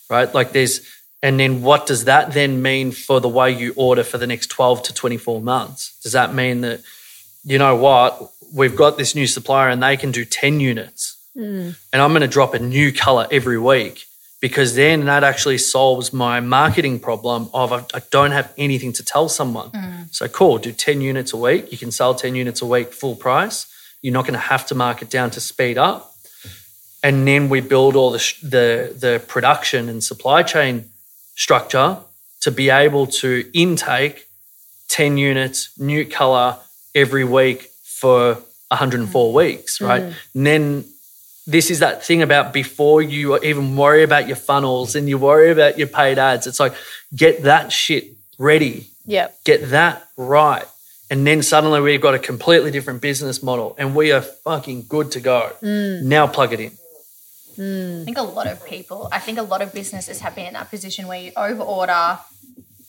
Right? Like there's and then what does that then mean for the way you order for the next 12 to 24 months? Does that mean that, you know what, we've got this new supplier and they can do 10 units mm. and I'm going to drop a new color every week because then that actually solves my marketing problem of I, don't have anything to tell someone. Mm. So cool, do 10 units a week. You can sell 10 units a week full price. You're not going to have to mark it down to speed up. And then we build all the, sh- the, the production and supply chain structure to be able to intake 10 units, new color every week for 104 mm. weeks, right? Mm. And then this is that thing about before you even worry about your funnels and you worry about your paid ads, it's like get that shit ready, Yep. get that right. And then suddenly we've got a completely different business model and we are fucking good to go. Mm. Now plug it in. Mm. I think a lot of people, I think a lot of businesses have been in that position where you over order,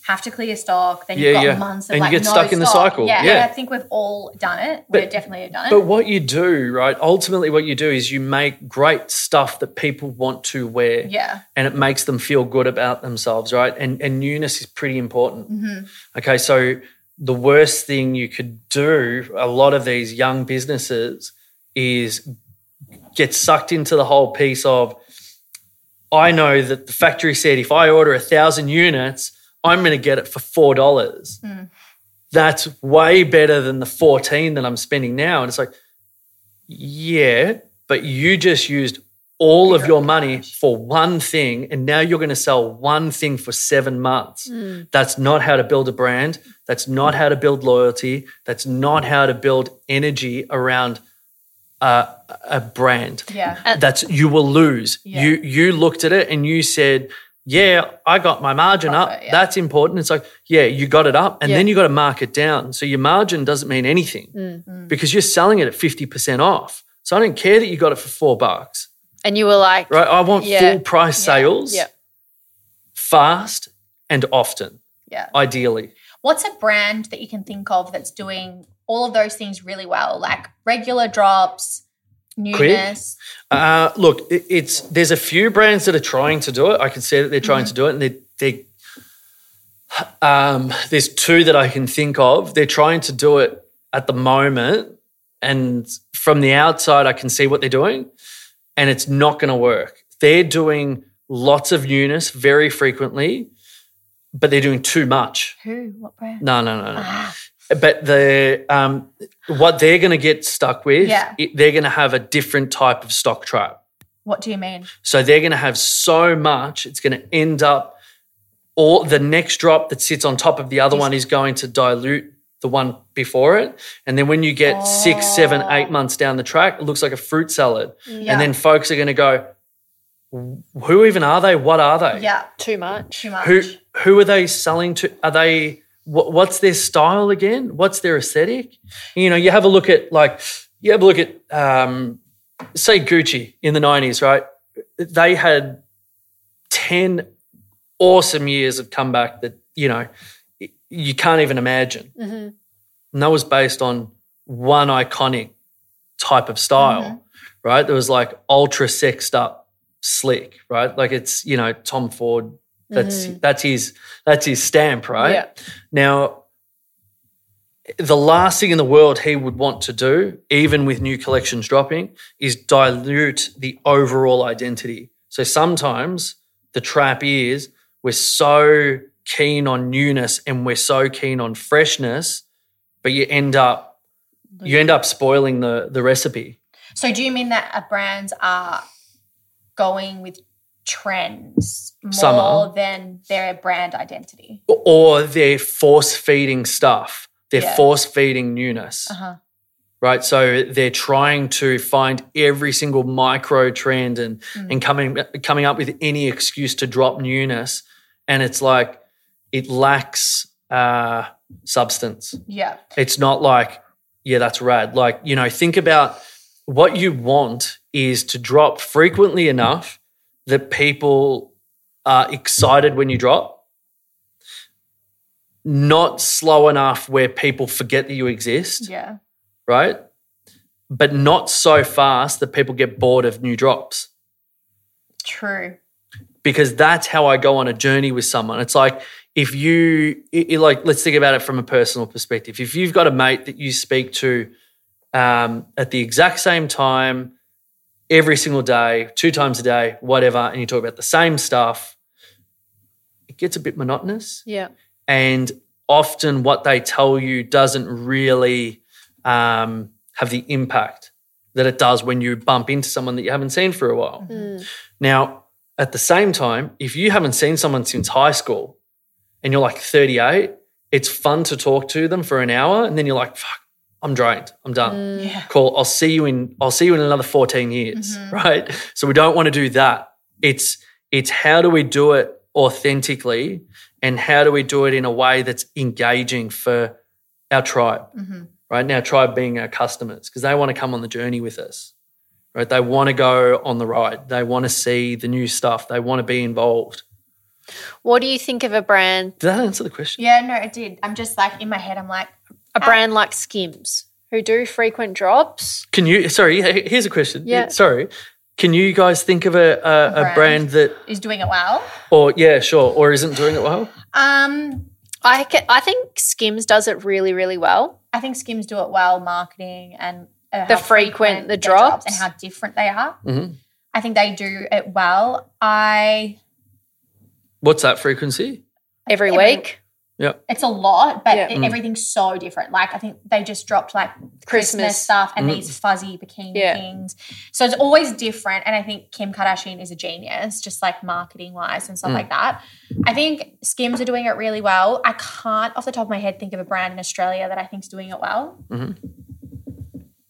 have to clear stock, then you've Yeah, got yeah. months of And you like get no stuck in the stock. cycle. Yeah, Yeah. I think we've all done it. we definitely have done it. But what you do, right? Ultimately, what you do is you make great stuff that people want to wear. yeah. and it makes them feel good about themselves, right? And and newness is pretty important. Mm-hmm. Okay, so the worst thing you could do, a lot of these young businesses, is get sucked into the whole piece of. I know that the factory said if I order a thousand units, I'm going to get it for four dollars. Hmm. That's way better than the fourteen that I'm spending now. And it's like, yeah, but you just used all of your money for one thing and now you're going to sell one thing for seven months. Hmm. That's not how to build a brand. That's not how to build loyalty. That's not how to build energy around uh, a brand. Yeah. That's you will lose. Yeah. You you looked at it and you said, "Yeah, I got my margin up. Yeah. That's important." It's like, "Yeah, you got it up, and Yeah. then you got to mark it down." So your margin doesn't mean anything Mm. because you're selling it at fifty percent off. So I don't care that you got it for four bucks, And you were like, right? I want Yeah. full price sales, Yeah. fast and often, Yeah. ideally. What's a brand that you can think of that's doing all of those things really well, like regular drops, newness? Uh, look, it, it's there's a few brands that are trying to do it. I can see that they're trying to do it, and they they um, there's two that I can think of. They're trying to do it at the moment, and from the outside, I can see what they're doing, and it's not going to work. They're doing lots of newness very frequently, but they're doing too much. Who? What brand? No, no, no, no. Ah, But the um, what they're going to get stuck with, Yeah. it- they're going to have a different type of stock trap. what do you mean? So they're going to have so much, it's going to end up all the next drop that sits on top of the other one is going to dilute the one before it. And then when you get six, seven, eight months down the track, it looks like a fruit salad. Yeah. And then folks are going to go, who even are they? What are they? Yeah, Too much. too much. Who who are they selling to? Are they what, what's their style again? What's their aesthetic? You know, you have a look at like you have a look at um, say Gucci in the nineties, right? They had ten awesome years of comeback that you know you can't even imagine, and that was based on one iconic type of style, right? There was like ultra sexed up, slick, right? Like it's you know Tom Ford. That's mm-hmm. that's his that's his stamp, right? Yeah. Now, the last thing in the world he would want to do, even with new collections dropping, is dilute the overall identity. So sometimes the trap is we're so keen on newness and we're so keen on freshness, but you end up you end up spoiling the the recipe. So do you mean that brands are going with trends more are. than their brand identity? Or they're force feeding stuff. They're Yeah. force feeding newness. Uh-huh. right? So they're trying to find every single micro trend and Mm. and coming coming up with any excuse to drop newness, and it's like it lacks uh, substance. Yeah. It's not like yeah, that's rad. Like you know, think about what you want is to drop frequently enough that people are excited when you drop. Not slow enough where people forget that you exist Yeah. right? But not so fast that people get bored of new drops. True. Because that's how I go on a journey with someone. It's like if you, it, it- like, let's think about it from a personal perspective. If you've got a mate that you speak to um, at the exact same time, every single day, two times a day, whatever, and you talk about the same stuff, it gets a bit monotonous Yeah. and often what they tell you doesn't really um, have the impact that it does when you bump into someone that you haven't seen for a while. Now, at the same time, if you haven't seen someone since high school and you're like 38, it's fun to talk to them for an hour, and then you're like, "Fuck, I'm drained. I'm done. Mm. Yeah. Cool. I'll see you in. I'll see you in another 14 years, mm-hmm. right? So we don't want to do that. It's it's how do we do it authentically, and how do we do it in a way that's engaging for our tribe, mm-hmm. right? Now, tribe being our customers, because they want to come on the journey with us, right? They want to go on the ride. They want to see the new stuff. They want to be involved. What do you think of a brand, Did that answer the question? Yeah, no, it did. I'm just like in my head, I'm like, a brand like Skims, who do frequent drops? Can you? Sorry, here's a question. Yeah. Sorry. Can you guys think of a, a, a, brand. brand that, is doing it well. or yeah, sure, or isn't doing it well? Um, I ca- I think Skims does it really, really well. I think Skims do it well, marketing and uh, The how frequent, the their drops. and how different they are. Mhm. I think they do it well. I What's that frequency? Every Every- week. Yeah. it's a lot, but Yeah. it- mm. everything's so different. Like I think they just dropped like Christmas, Christmas. stuff and mm. these fuzzy bikini Yeah. things. So it's always different. And I think Kim Kardashian is a genius, just like marketing wise and stuff mm. like that. I think Skims are doing it really well. I can't off the top of my head think of a brand in Australia that I think is doing it well. Mm-hmm.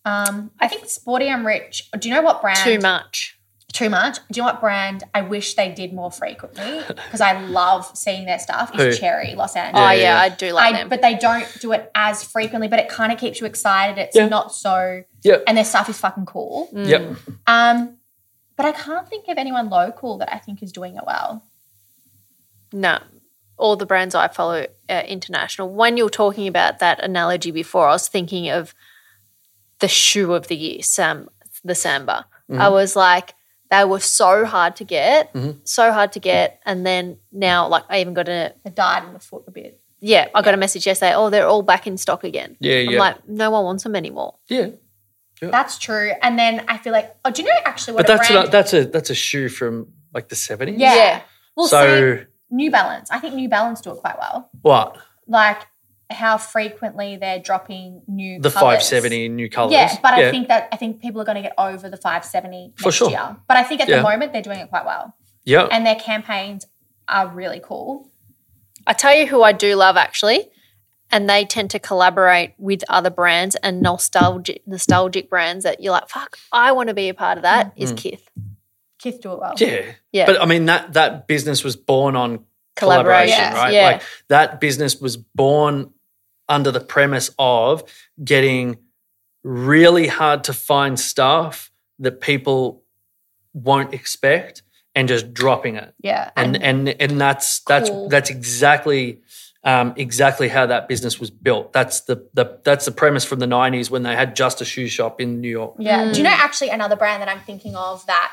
Um, I think Sporty and Rich. Do you know what brand? Too much. Too much. Do you know what brand I wish they did more frequently? Because I love seeing their stuff. Is Who? Cherry Los Oh Angeles. yeah, yeah. I do like I, them. but they don't do it as frequently. But it kind of keeps you excited. It's Yeah. not so, Yeah. and their stuff is fucking cool. Yep. Um, but I can't think of anyone local that I think is doing it well. No, all the brands I follow are international. When you're talking about that analogy before, I was thinking of the shoe of the year, Sam, the Samba. I was like, they were so hard to get, mm-hmm. so hard to get, and then now, like, I even got a They died in the foot a bit. yeah, I got a message yesterday. Oh, they're all back in stock again. Yeah, I'm yeah. like, no one wants them anymore. Yeah. That's true. And then I feel like, oh, do you know actually what But a that's brand? a, that's a that's a shoe from like the 70s. yeah. Yeah. Well, So so New Balance. I think New Balance do it quite well. what? Like how frequently they're dropping new The colours. 570 new colors. Yeah, but I think that I think people are going to get over the 570 For next sure. year. But I think at Yeah. the moment they're doing it quite well, yeah. and their campaigns are really cool. I tell you who I do love actually, and they tend to collaborate with other brands and nostalgic nostalgic brands that you're like, fuck, I want to be a part of that. Is mm-hmm. Kith. Kith do it well. Yeah. Yeah. But I mean that that business was born on Collaboration, collaboration, right? yeah. Like that business was born under the premise of getting really hard to find stuff that people won't expect and just dropping it. Yeah. And and and that's that's Cool. that's exactly um, exactly how that business was built. That's the, the that's the premise from the '90s when they had just a shoe shop in New York. Yeah. Do you know actually another brand that I'm thinking of that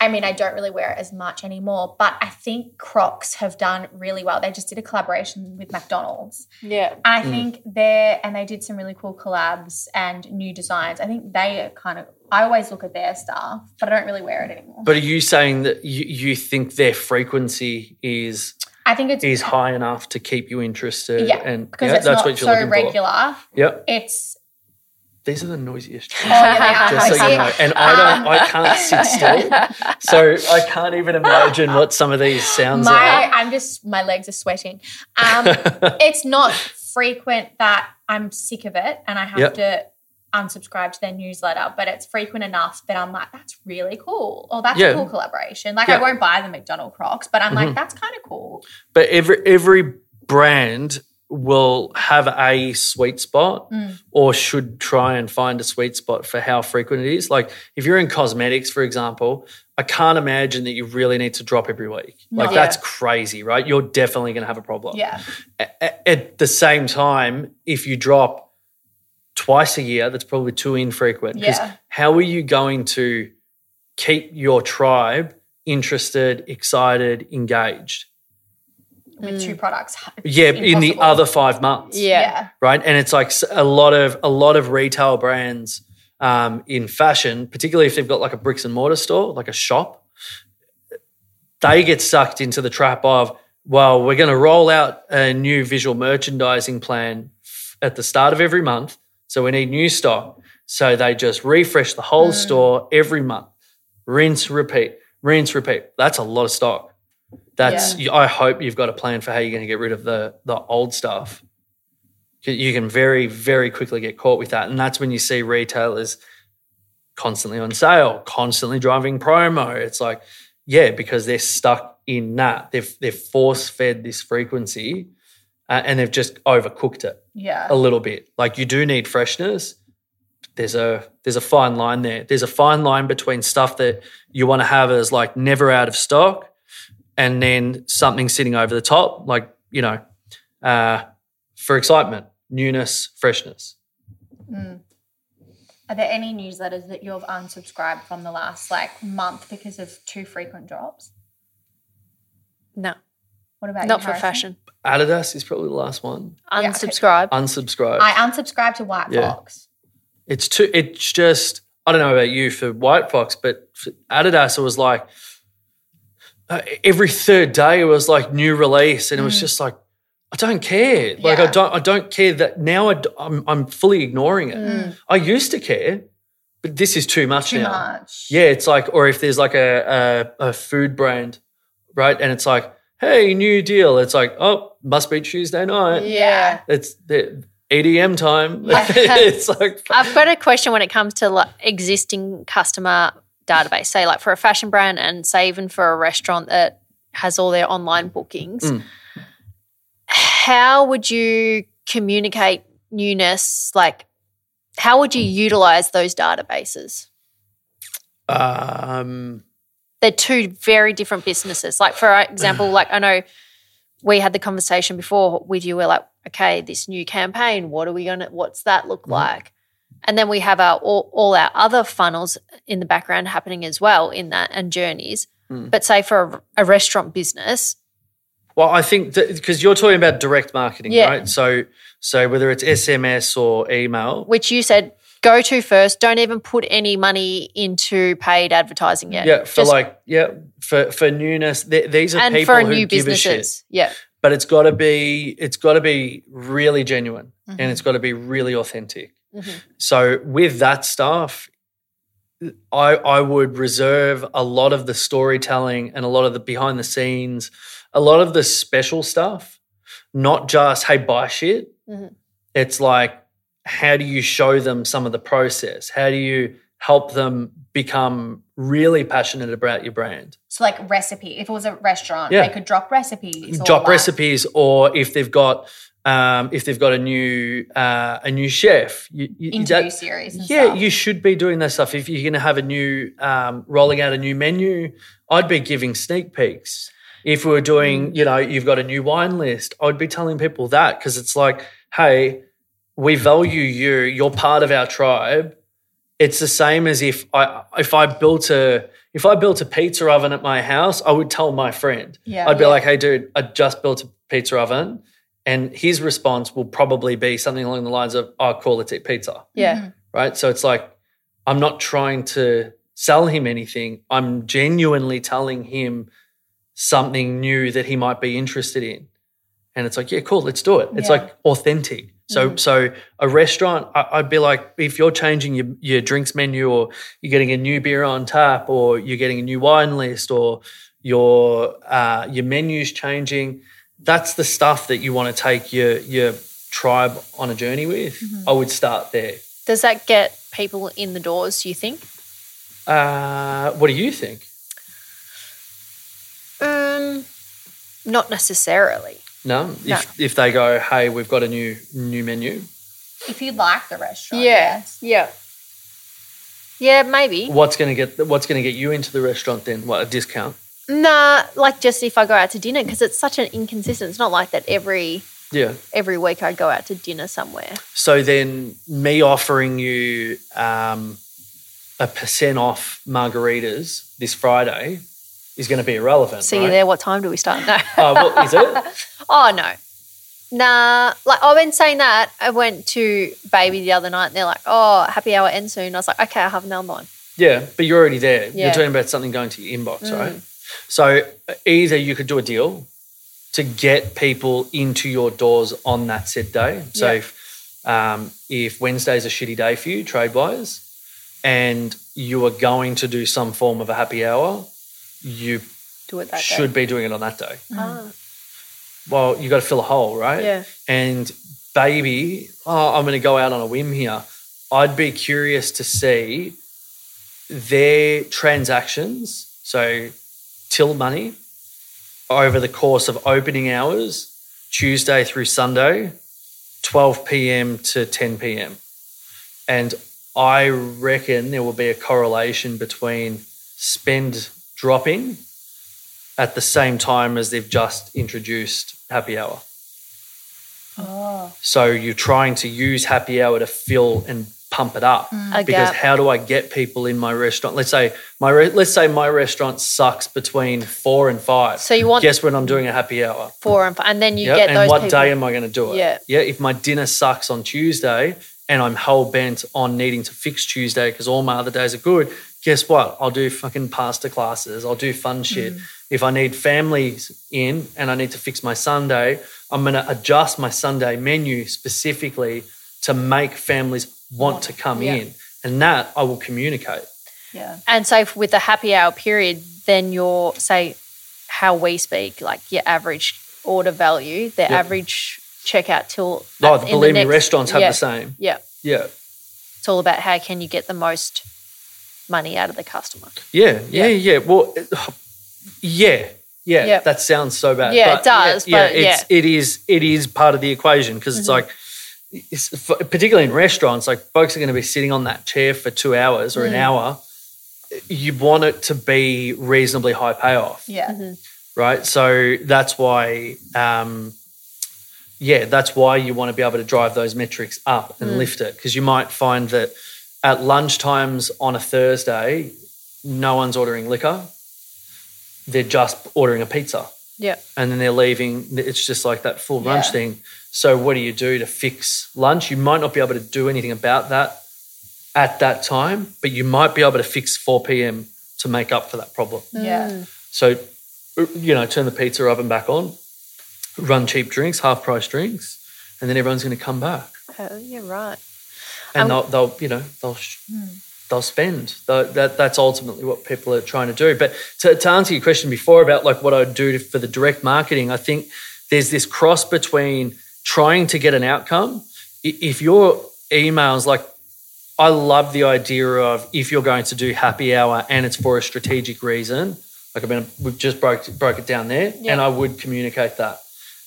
I mean, I don't really wear it as much anymore, but I think Crocs have done really well. They just did a collaboration with McDonald's. Yeah. And I Mm. think they're, and they did some really cool collabs and new designs. I think they are kind of, I always look at their stuff, but I don't really wear it anymore. But are you saying that you, you think their frequency is I think it's, is high enough to keep you interested? yeah, and because yeah, it's that's not what you're so looking regular. for. Yep. It's, These are the noisiest. oh, yeah, Just so you know, and I don't, I can't sit still, so I can't even imagine what some of these sounds my are. I'm just my legs are sweating. Um, it's not frequent that I'm sick of it and I have Yep. to unsubscribe to their newsletter, but it's frequent enough that I'm like, that's really cool. Or that's Yeah. a cool collaboration. Like Yeah. Mm-hmm. I won't buy the McDonald Crocs, but I'm like, that's kind of cool. But every every brand will have a sweet spot Mm. or should try and find a sweet spot for how frequent it is. Like if you're in cosmetics, for example, I can't imagine that you really need to drop every week. Like No. that's crazy, right? You're definitely going to have a problem. Yeah. A- At the same time, if you drop twice a year, that's probably too infrequent. 'Cause Yeah. how are you going to keep your tribe interested, excited, engaged? With two products. It's Yeah, in the other five months. Yeah. Yeah. Right. And it's like a lot of a lot of retail brands um, in fashion, particularly if they've got like a bricks and mortar store, like a shop, they get sucked into the trap of, well, we're going to roll out a new visual merchandising plan at the start of every month. So we need new stock. So they just refresh the whole store every month. Rinse, repeat, rinse, repeat. That's a lot of stock. That's I hope you've got a plan for how you're going to get rid of the the old stuff. You- You can very very quickly get caught with that, and that's when you see retailers constantly on sale, constantly driving promo. It's like, yeah, because they're stuck in that. They've they've force fed this frequency, uh, and they've just overcooked it Yeah. a little bit. Like you do need freshness. There's a there's a fine line there. There's a fine line between stuff that you want to have as like never out of stock, and then something sitting over the top, like you know, uh, for excitement, newness, freshness. Are there any newsletters that you've unsubscribed from the last like month because of too frequent drops? No, What about not you, for Harrison? fashion. Adidas is probably the last one. okay. Unsubscribe. Unsubscribe. I unsubscribed to White Yeah. Fox. it's too. It's just. I don't know about you for White Fox, but for Adidas, it was like uh, every third day it was like new release, and it was just like I don't care. Like I Mm. Don't. I don't care that now. I, am I'm fully ignoring it. I used to care, but this is too much Mm. Too now. much. Yeah, it's like, or if there's like a, a a food brand, right, and it's like, hey, new deal. It's like, oh, must be Tuesday night. Yeah. It's the EDM time. it's like I've got a question when it comes to like existing customer database. Say, like for a fashion brand, and say even for a restaurant that has all their online bookings. Mm. How would you communicate newness? Like, how would you utilize those databases? um They're two very different businesses. Like, for example, like I know we had the conversation before with you. We're like, okay, this new campaign. What are we gonna? What's that look like? And then we have our all, all our other funnels in the background happening as well in that and journeys. But say for a, a restaurant business, Well, I think because you're talking about direct marketing, Yeah. right? So, so whether it's SMS or email, which you said go to first, don't even put any money into paid advertising yet. yeah, for Just- like, yeah, for for newness, th- these are and people for who new give a shit. businesses. Yeah. But it's got to be, it's got to be really genuine, Mm-hmm. and it's got to be really authentic. So with that stuff, I I would reserve a lot of the storytelling and a lot of the behind the scenes, a lot of the special stuff, not just hey buy shit. Mhm. It's like how do you show them some of the process? How do you help them become really passionate about your brand. So like recipe. If it was a restaurant, Yeah. they could drop recipes. or drop like- recipes or if they've got um, if they've got a new uh, a new chef you, you, Interview that- series yeah stuff. you should be doing that stuff if you're going to have a new um, rolling out a new menu i'd be giving sneak peeks if we were doing Mm. you know you've got a new wine list i'd be telling people that because it's like hey we value you you're part of our tribe it's the same as if i if i built a if i built a pizza oven at my house i would tell my friend Yeah. I'd be Yeah. like, hey, dude, I just built a pizza oven. And his response will probably be something along the lines of, oh, cool, let's eat pizza. Yeah. Right. So it's like, I'm not trying to sell him anything. I'm genuinely telling him something new that he might be interested in. And it's like, yeah, cool, let's do it. It's Yeah. like authentic. So, so a restaurant, I, I'd be like, if you're changing your, your drinks menu, or you're getting a new beer on tap, or you're getting a new wine list, or your uh, your menu's changing, that's the stuff that you want to take your your tribe on a journey with. I would start there. Does that get people in the doors, do you think? Uh, what do you think? Um, not necessarily. No, if if they go, hey, we've got a new new menu. If you like the restaurant. yes. Yeah. Yeah, maybe. What's gonna get What's gonna get you into the restaurant then? What a discount? Nah, like just if I go out to dinner because it's such an inconsistent. It's not like that every Yeah. every week I go out to dinner somewhere. So then, me offering you um, a percent off margaritas this Friday is going to be irrelevant. See right? you there. What time do we start? No. Oh, well, is it? oh no. Nah, like I've been saying that. I went to Baby the other night and they're like, oh, happy hour ends soon. I was like, okay, I'll have another one. Yeah, but you're already there. You're talking about something going to your inbox, right? So either you could do a deal to get people into your doors on that set day. So Yeah. if, um, if Wednesday's a shitty day for you trade wise, and you are going to do some form of a happy hour, you Do it that should day. be doing it on that day. Ah, Well, you got to fill a hole, right? Yeah. And baby, oh, I'm going to go out on a whim here. I'd be curious to see their transactions, so till money, over the course of opening hours, Tuesday through Sunday, 12 p.m. to 10 p.m. And I reckon there will be a correlation between spend dropping at the same time as they've just introduced happy hour. Ah. So you're trying to use happy hour to fill and pump it up. Mm. A Because gap. how do I get people in my restaurant? Let's say my re- let's say my restaurant sucks between four and five. So you want- guess when I'm doing a happy hour. four and five, and then you Yeah, get and those what people. day am I going to do it? Yeah. yeah. If my dinner sucks on Tuesday and I'm hell bent on needing to fix Tuesday because all my other days are good, guess what? I'll do fucking pasta classes. I'll do fun mm. shit. If I need families in and I need to fix my Sunday, I'm going to adjust my Sunday menu specifically to make families want to come Yeah. in, and that I will communicate. Yeah. And so if- with the happy hour period, then your say how we speak, like your average order value, the average checkout till Oh, in the believe me, next- restaurants have yeah, the same. Yeah, Yeah. it's all about how can you get the most money out of the customer. Yeah, yeah, yeah. Well, it- yeah, yeah. Yeah. That sounds so bad. Yeah, it does, Yeah, but it's it is it is part of the equation because it's mm-hmm. like, it's, f- particularly in restaurants, like folks are going to be sitting on that chair for two hours or an mm. hour. You want it to be reasonably high payoff Yeah. Mm-hmm. right? So that's why, um, yeah, that's why you want to be able to drive those metrics up and mm. lift it because you might find that at lunchtimes on a Thursday, no one's ordering liquor; they're just ordering a pizza, Yeah, and then they're leaving. It's just like that full lunch thing. So what do you do to fix lunch? You might not be able to do anything about that at that time, but you might be able to fix 4 p.m. to make up for that problem. Yeah. So, you know, turn the pizza oven back on, run cheap drinks, half price drinks, and then everyone's going to come back, oh, you're right. and Um, they'll, they'll, you know, they'll, sh- they'll spend. Tho- That that's ultimately what people are trying to do. But to, to answer your question before about like what I'd do to, for the direct marketing, I think there's this cross between trying to get an outcome. If your emails like I love the idea of if you're going to do happy hour and it's for a strategic reason, like I mean, we've just broke broke it down there, and I would communicate that.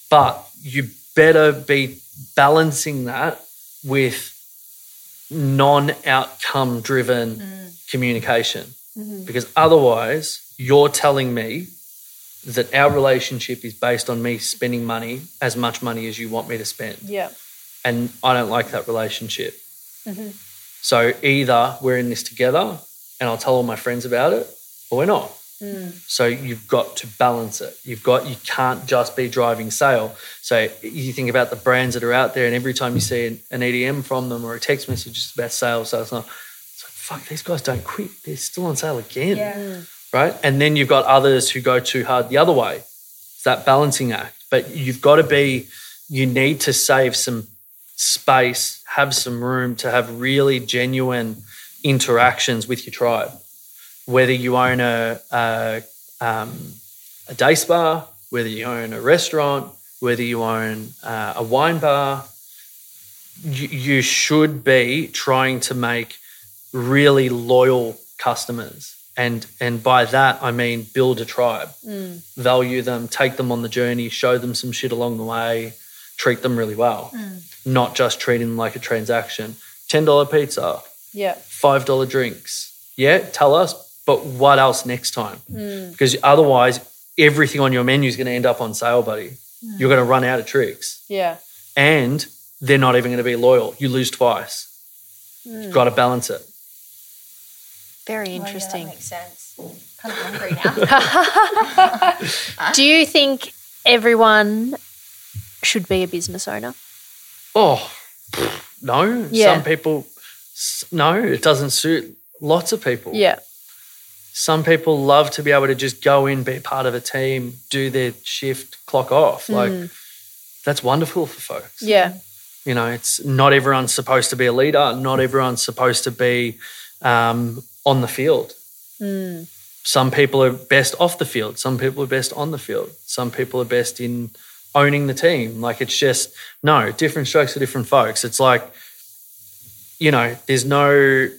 But you better be balancing that with non-outcome driven mm. communication, mm-hmm. because otherwise you're telling me that our relationship is based on me spending money as much money as you want me to spend Yeah. and I don't like that relationship. Mm-hmm. So either we're in this together and I'll tell all my friends about it, or we're not. Mm. So you've got to balance it. You've got you can't just be driving sale. So you think about the brands that are out there, and every time you see an, an EDM from them or a text message about sales, sales, sales, it's like fuck, these guys don't quit. They're still on sale again right? And then you've got others who go too hard the other way. It's that balancing act. But you've got to be, you need to save some space, have some room to have really genuine interactions with your tribe. Whether you own a, a, um, a day spa, whether you own a restaurant, whether you own uh, a wine bar, you, you should be trying to make really loyal customers. And, and by that, I mean build a tribe, mm. value them, take them on the journey, show them some shit along the way, treat them really well, mm. not just treating them like a transaction. $10 pizza, Yeah. $5 drinks. Yeah, tell us, but what else next time? Mm. Because otherwise, everything on your menu is going to end up on sale, buddy. You're going to run out of tricks Yeah. and they're not even going to be loyal. You lose twice. You've got to balance it. Very Oh, yeah, that interesting. makes sense. Kind of hungry now. Do you think everyone should be a business owner? Oh, no. Yeah. Some people, no, it doesn't suit lots of people. Yeah. Some people love to be able to just go in, be part of a team, do their shift, clock off. Like, that's wonderful for folks. Yeah. You know, it's not everyone's supposed to be a leader. Not everyone's supposed to be um, on the field. Some people are best off the field. Some people are best on the field. Some people are best in owning the team. Like it's just no different strokes for different folks. It's like you know, there's no.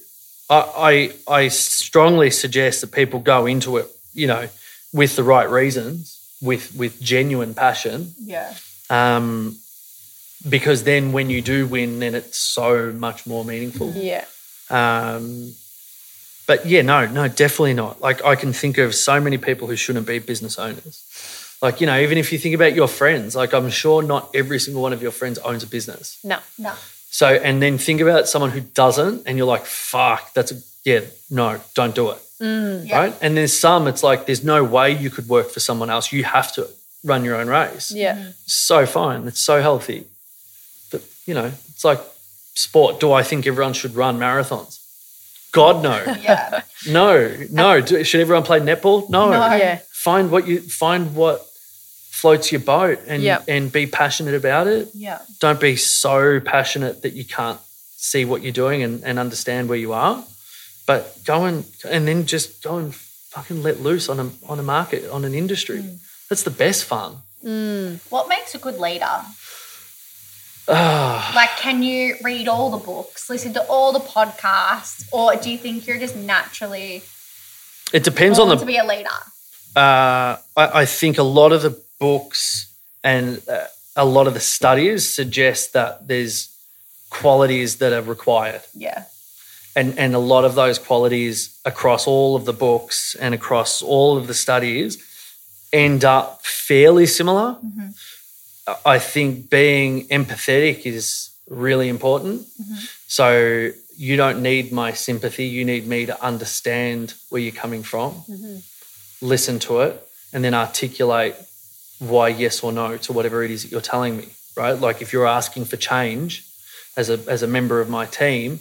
I I, I strongly suggest that people go into it, you know, with the right reasons, with with genuine passion, yeah. um, because then when you do win, then it's so much more meaningful. Yeah. Um, but yeah, no, no, definitely not. Like I can think of so many people who shouldn't be business owners. Like you know, even if you think about your friends, like I'm sure not every single one of your friends owns a business. No. No. So and then think about someone who doesn't, and you're like, fuck, that's a yeah, no, don't do it. Mm. Yeah. Right? And there's some, it's like there's no way you could work for someone else. You have to run your own race Yeah. Mm. so fine. It's so healthy. But, you know, it's like sport. Do I think everyone should run marathons? God, no. Yeah. no, no. Do, should everyone play netball? No. No. Yeah. Find what you find what floats your boat and Yep. and be passionate about it. Yeah. Don't be so passionate that you can't see what you're doing and, and understand where you are. But go and and then just go and fucking let loose on a on a market, on an industry. Mm. That's the best fun. Mm. What makes a good leader? Like, can you read all the books, listen to all the podcasts, or do you think you're just naturally It depends on the to be a leader? uh, I, I think a lot of the books and uh, a lot of the studies suggest that there's qualities that are required. Yeah. And, and a lot of those qualities across all of the books and across all of the studies end up fairly similar. I- I think being empathetic is really important. Mm-hmm. So you don't need my sympathy. You need me to understand where you're coming from, mm-hmm. listen to it, and then articulate why yes or no to whatever it is that you're telling me. Right? Like if you're asking for change as a as a member of my team,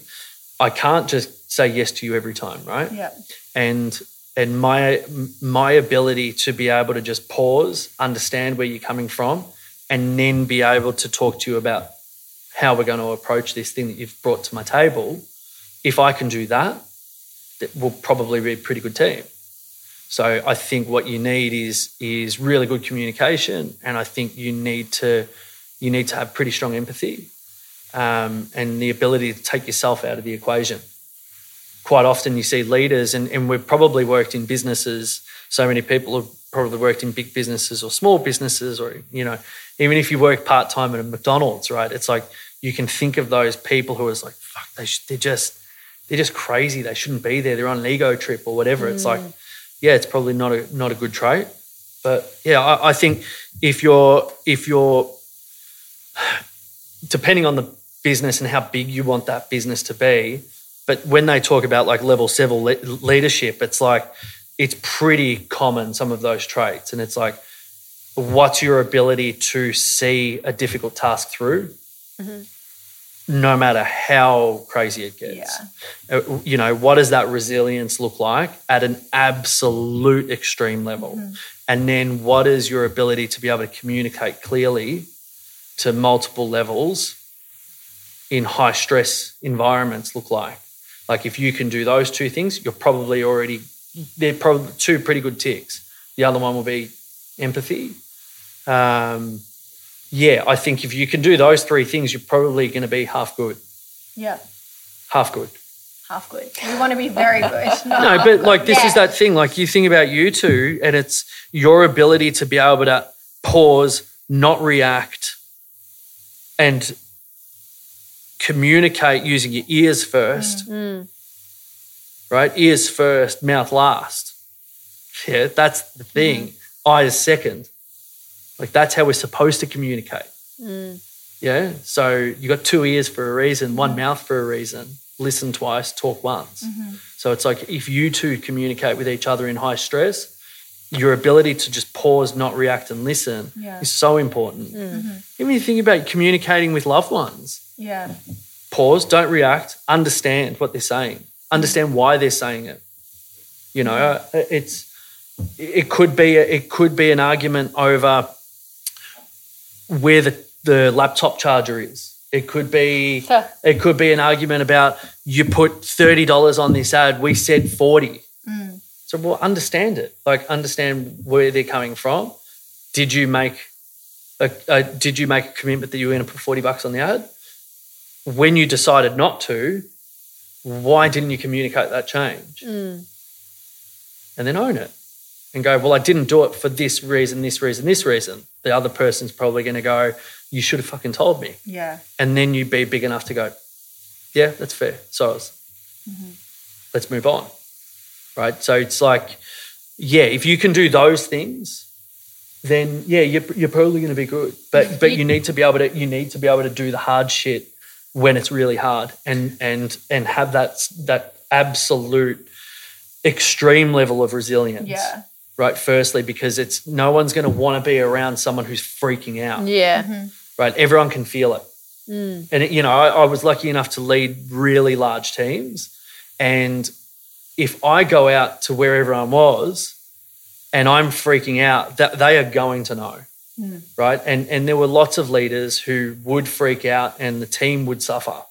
I can't just say yes to you every time, right? Yeah. and and my my ability to be able to just pause, understand where you're coming from, and then be able to talk to you about how we're going to approach this thing that you've brought to my table. If I can do that, that will probably be a pretty good team. So I think what you need is is really good communication, and I think you need to you need to have pretty strong empathy. um, and the ability to take yourself out of the equation. Quite often, you see leaders, and, and we've probably worked in businesses. So many people have probably worked in big businesses or small businesses, or you know, even if you work part time at a McDonald's, right? It's like you can think of those people who is like, fuck, they sh- they're just they're just crazy. They shouldn't be there. They're on an ego trip or whatever. It's like, mm. yeah, it's probably not a not a good trait. But yeah, I, I think if you're if you're depending on the business and how big you want that business to be, but when they talk about like level seven le- leadership, it's like it's pretty common some of those traits, and it's like, what's your ability to see a difficult task through? No matter how crazy it gets, Uh, you know, what does that resilience look like at an absolute extreme level? And then what is your ability to be able to communicate clearly to multiple levels in high stress environments look like? Like if you can do those two things, you're probably already, they're probably two pretty good ticks. The other one will be empathy. Um, yeah, I think if you can do those three things, you're probably going to be half good. Yeah. Half good. Half good. We want to be very good. No, but like this is that thing. Like you think about you two, and it's your ability to be able to pause, not react, and communicate using your ears first. Right? Ears first, mouth last. Yeah, that's the thing. Mm-hmm. Eyes second. Like that's how we're supposed to communicate. Mm. Yeah. So you got two ears for a reason, one mm-hmm. mouth for a reason. Listen twice, talk once. Mm-hmm. So it's like if you two communicate with each other in high stress, your ability to just pause, not react, and listen Yeah. is so important. Even you think about communicating with loved ones, Yeah. pause, don't react, understand what they're saying, understand why they're saying it. You know, it's it could be it could be an argument over where the, the laptop charger is. It could be it could be an argument about you put thirty dollars on this ad. We said forty. Mm. So well, understand it. Like understand where they're coming from. Did you make a, a did you make a commitment that you were going to put forty bucks on the ad? When you decided not to, why didn't you communicate that change? Mm. And then own it and go, well, I didn't do it for this reason, this reason, this reason. The other person's probably going to go, you should have fucking told me. Yeah. And then you'd be big enough to go, yeah, that's fair. So is. Mm-hmm. Let's move on. Right. So it's like, yeah, if you can do those things, then yeah, you're, you're probably going to be good. But but you need to be able to you need to be able to do the hard shit when it's really hard and and and have that that absolute extreme level of resilience. Yeah. Right. Firstly, because it's no one's going to want to be around someone who's freaking out Yeah. Mm-hmm. right? Everyone can feel it. Mm. And, it- you know, I, I was lucky enough to lead really large teams. And if I go out to where everyone was and I'm freaking out, that they are going to know, Mm. right? And, and there were lots of leaders who would freak out and the team would suffer.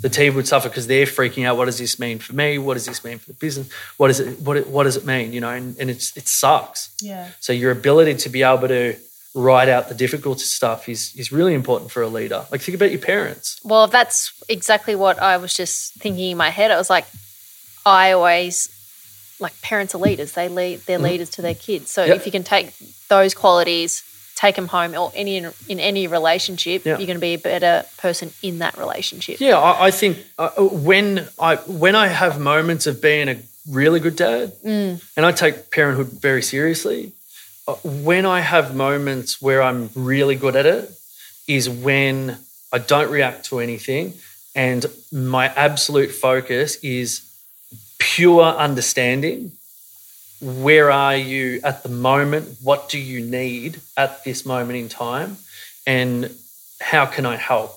The team would suffer because they're freaking out. What does this mean for me? What does this mean for the business? What is it? What, it- what does it mean? You know, and, and it's, it sucks. Yeah. So your ability to be able to write out the difficult stuff is is really important for a leader. Like think about your parents. Well, that's exactly what I was just thinking in my head. I was like, I always like parents are leaders. They lead. They're mm-hmm. leaders to their kids. So. Yep. if you can take those qualities, take them home, or any in any relationship, Yeah. you're going to be a better person in that relationship. Yeah, I, I think uh, when I when I have moments of being a really good dad, and I take parenthood very seriously. uh, When I have moments where I'm really good at it, is when I don't react to anything, and my absolute focus is pure understanding. Where are you at the moment? What do you need at this moment in time? And how can I help?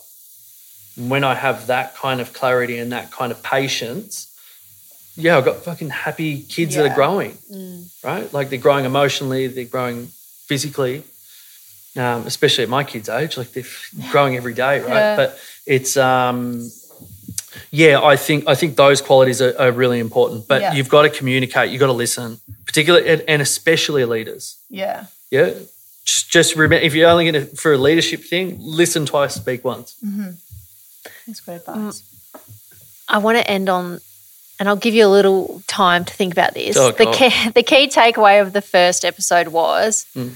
When I have that kind of clarity and that kind of patience, yeah, I've got fucking happy kids that are growing, right? Like they're growing emotionally, they're growing physically, um, especially at my kids' age. Like they're growing every day, right? Yeah. But it's, um, yeah, I think I think those qualities are, are really important. But Yeah. you've got to communicate, you've got to listen, particularly and- and especially leaders. Yeah. Yeah, just just remember if you're only going to for a leadership thing, listen twice, speak once. Mm-hmm. That's good advice. I want to end on, and I'll give you a little time to think about this. Oh, the key, the key takeaway of the first episode was Hmm.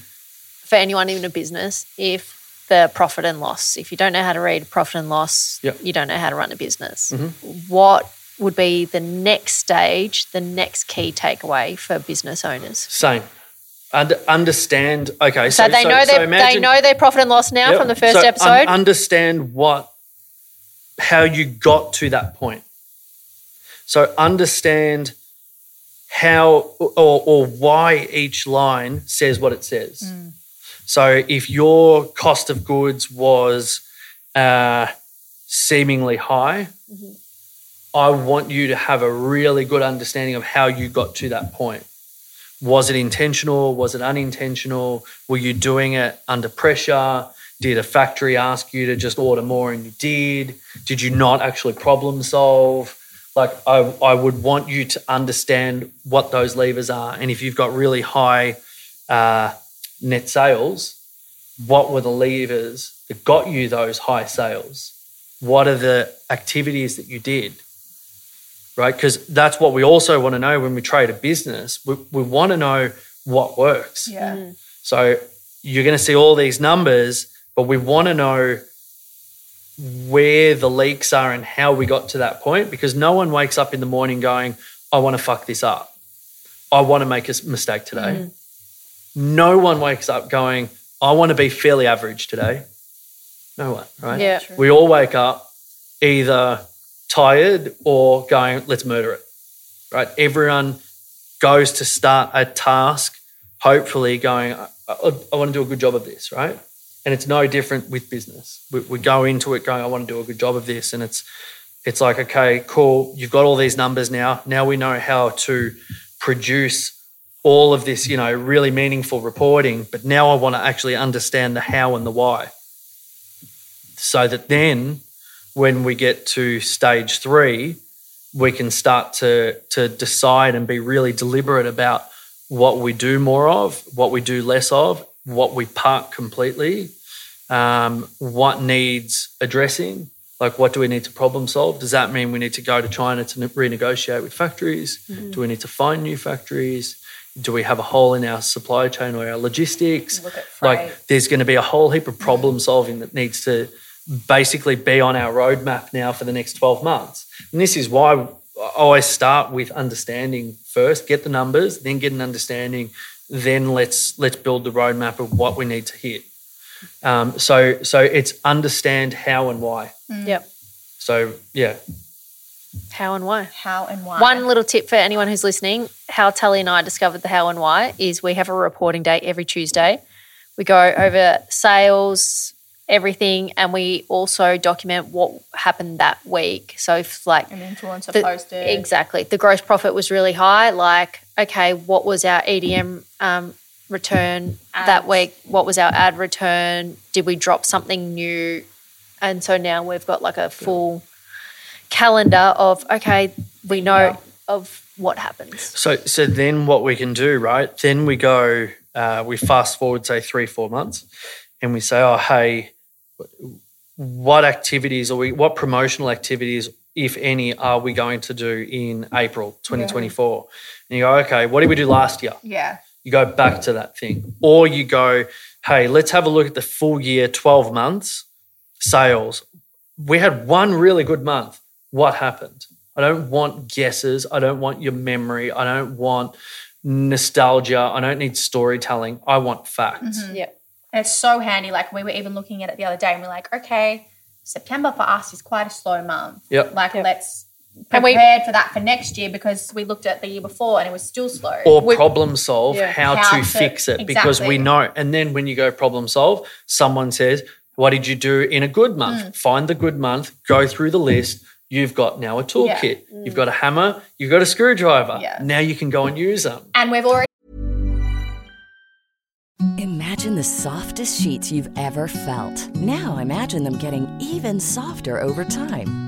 for anyone in a business, if the profit and loss, if you don't know how to read profit and loss, Yep. Mm-hmm. you don't know how to run a business. What would be the next stage, the next key takeaway for business owners? Same. Und- understand. Okay, So, so, they know so their they know their profit and loss now Yep. from the first So un- episode. understand what, how you got to that point. So understand how or, or why each line says what it says. So if your cost of goods was uh, seemingly high, I want you to have a really good understanding of how you got to that point. Was it intentional? Was it unintentional? Were you doing it under pressure? Did a factory ask you to just order more and you did? Did you not actually problem solve? Like, I, I would want you to understand what those levers are. And if you've got really high uh, net sales, what were the levers that got you those high sales? What are the activities that you did? Right? Because that's what we also want to know when we trade a business. We, we want to know what works. Yeah. Mm-hmm. So you're going to see all these numbers, but we want to know where the leaks are and how we got to that point because no one wakes up in the morning going, I want to fuck this up. I want to make a mistake today. Mm-hmm. No one wakes up going, I want to be fairly average today. No one, right? Yeah. We all wake up either tired or going, let's murder it, right? Everyone goes to start a task, hopefully going, I, I, I want to do a good job of this, right? And it's no different with business. We, we go into it going, I want to do a good job of this, and it's it's like, okay, cool. You've got all these numbers now. Now we know how to produce all of this, you know, really meaningful reporting. But now I want to actually understand the how and the why, so that then when we get to stage three, we can start to to decide and be really deliberate about what we do more of, what we do less of, what we park completely, um, what needs addressing. Like, what do we need to problem solve? Does that mean we need to go to China to ne- renegotiate with factories? Do we need to find new factories? Do we have a hole in our supply chain or our logistics? Look at. Like, there's going to be a whole heap of problem solving that needs to basically be on our roadmap now for the next 12 months. And this is why I always start with understanding first, get the numbers, then get an understanding, then let's let's build the roadmap of what we need to hit. Um, so so it's understand how and why. Yep. So yeah, How and why? How and why? One little tip for anyone who's listening how Tully and I discovered the how and why is we have a reporting day every Tuesday. We go over sales, everything, and we also document what happened that week. So if like An influencer the- posted. exactly the gross profit was really high, like okay, what was our EDM um, return that week? What was our ad return? Did we drop something new? And so now we've got like a full calendar of okay, we know Yeah. of what happens. So, so then what we can do, right? Then we go, uh, we fast forward, say three, four months, and we say, oh, hey, what activities or we, what promotional activities, if any, are we going to do in April 2024? And you go, okay, what did we do last year? yeah. You go back to that thing, or you go, hey, let's have a look at the full year, 12 months sales. We had one really good month. What happened? I don't want guesses. I don't want your memory. I don't want nostalgia. I don't need storytelling. I want facts. Yeah, And it's so handy. Like we were even looking at it the other day and we're like, okay, September for us is quite a slow month. Yep. Like let's And we- prepared for that for next year because we looked at the year before and it was still slow. Or We- problem solve Yeah. how, How to, to- fix it because we know. And then when you go problem solve, someone says, What did you do in a good month? Mm. Find the good month, go through the list. You've got now a toolkit. You've got a hammer, you've got a screwdriver. Yeah. Now you can go and use them. and we've already Imagine the softest sheets you've ever felt. Now imagine them getting even softer over time.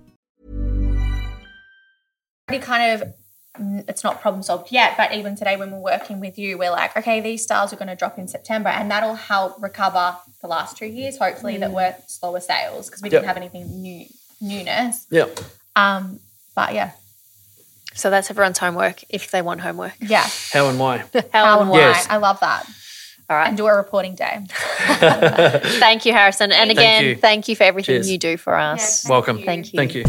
Already kind of mm, it's not problem solved yet, but even today when we're working with you, we're like, okay, these styles are going to drop in September, and that'll help recover the last two years. Hopefully, that were slower sales because we didn't have anything new newness. Yeah. Um, but yeah, So that's everyone's homework if they want homework. yeah, How and why? how and why? Yes. I love that. All right. And do a reporting day. Thank you, Harrison. And Thank again, you. thank you for everything Cheers. you do for us. Welcome. Thank you. Thank you.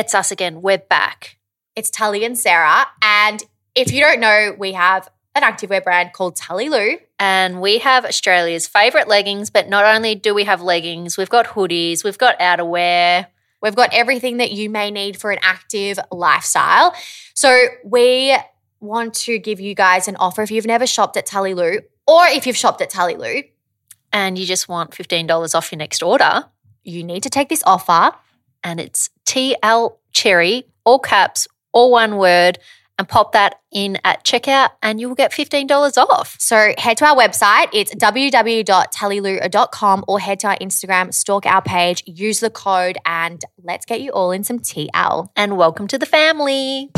It's us again. We're back. It's Tully and Sarah. And if you don't know, we have an activewear brand called Tully Lou. And we have Australia's favourite leggings, but not only do we have leggings, we've got hoodies, we've got outerwear. We've got everything that you may need for an active lifestyle. So we want to give you guys an offer if you've never shopped at Tully Lou or if you've shopped at Tully Lou, And you just want $15 off your next order. you need to take this offer. And it's TL Cherry, all caps, all one word, and pop that in at checkout and you will get $15 off. So head to our website. It's www.tullylou.com or head to our Instagram, stalk our page, use the code, and let's get you all in some TL. And welcome to the family.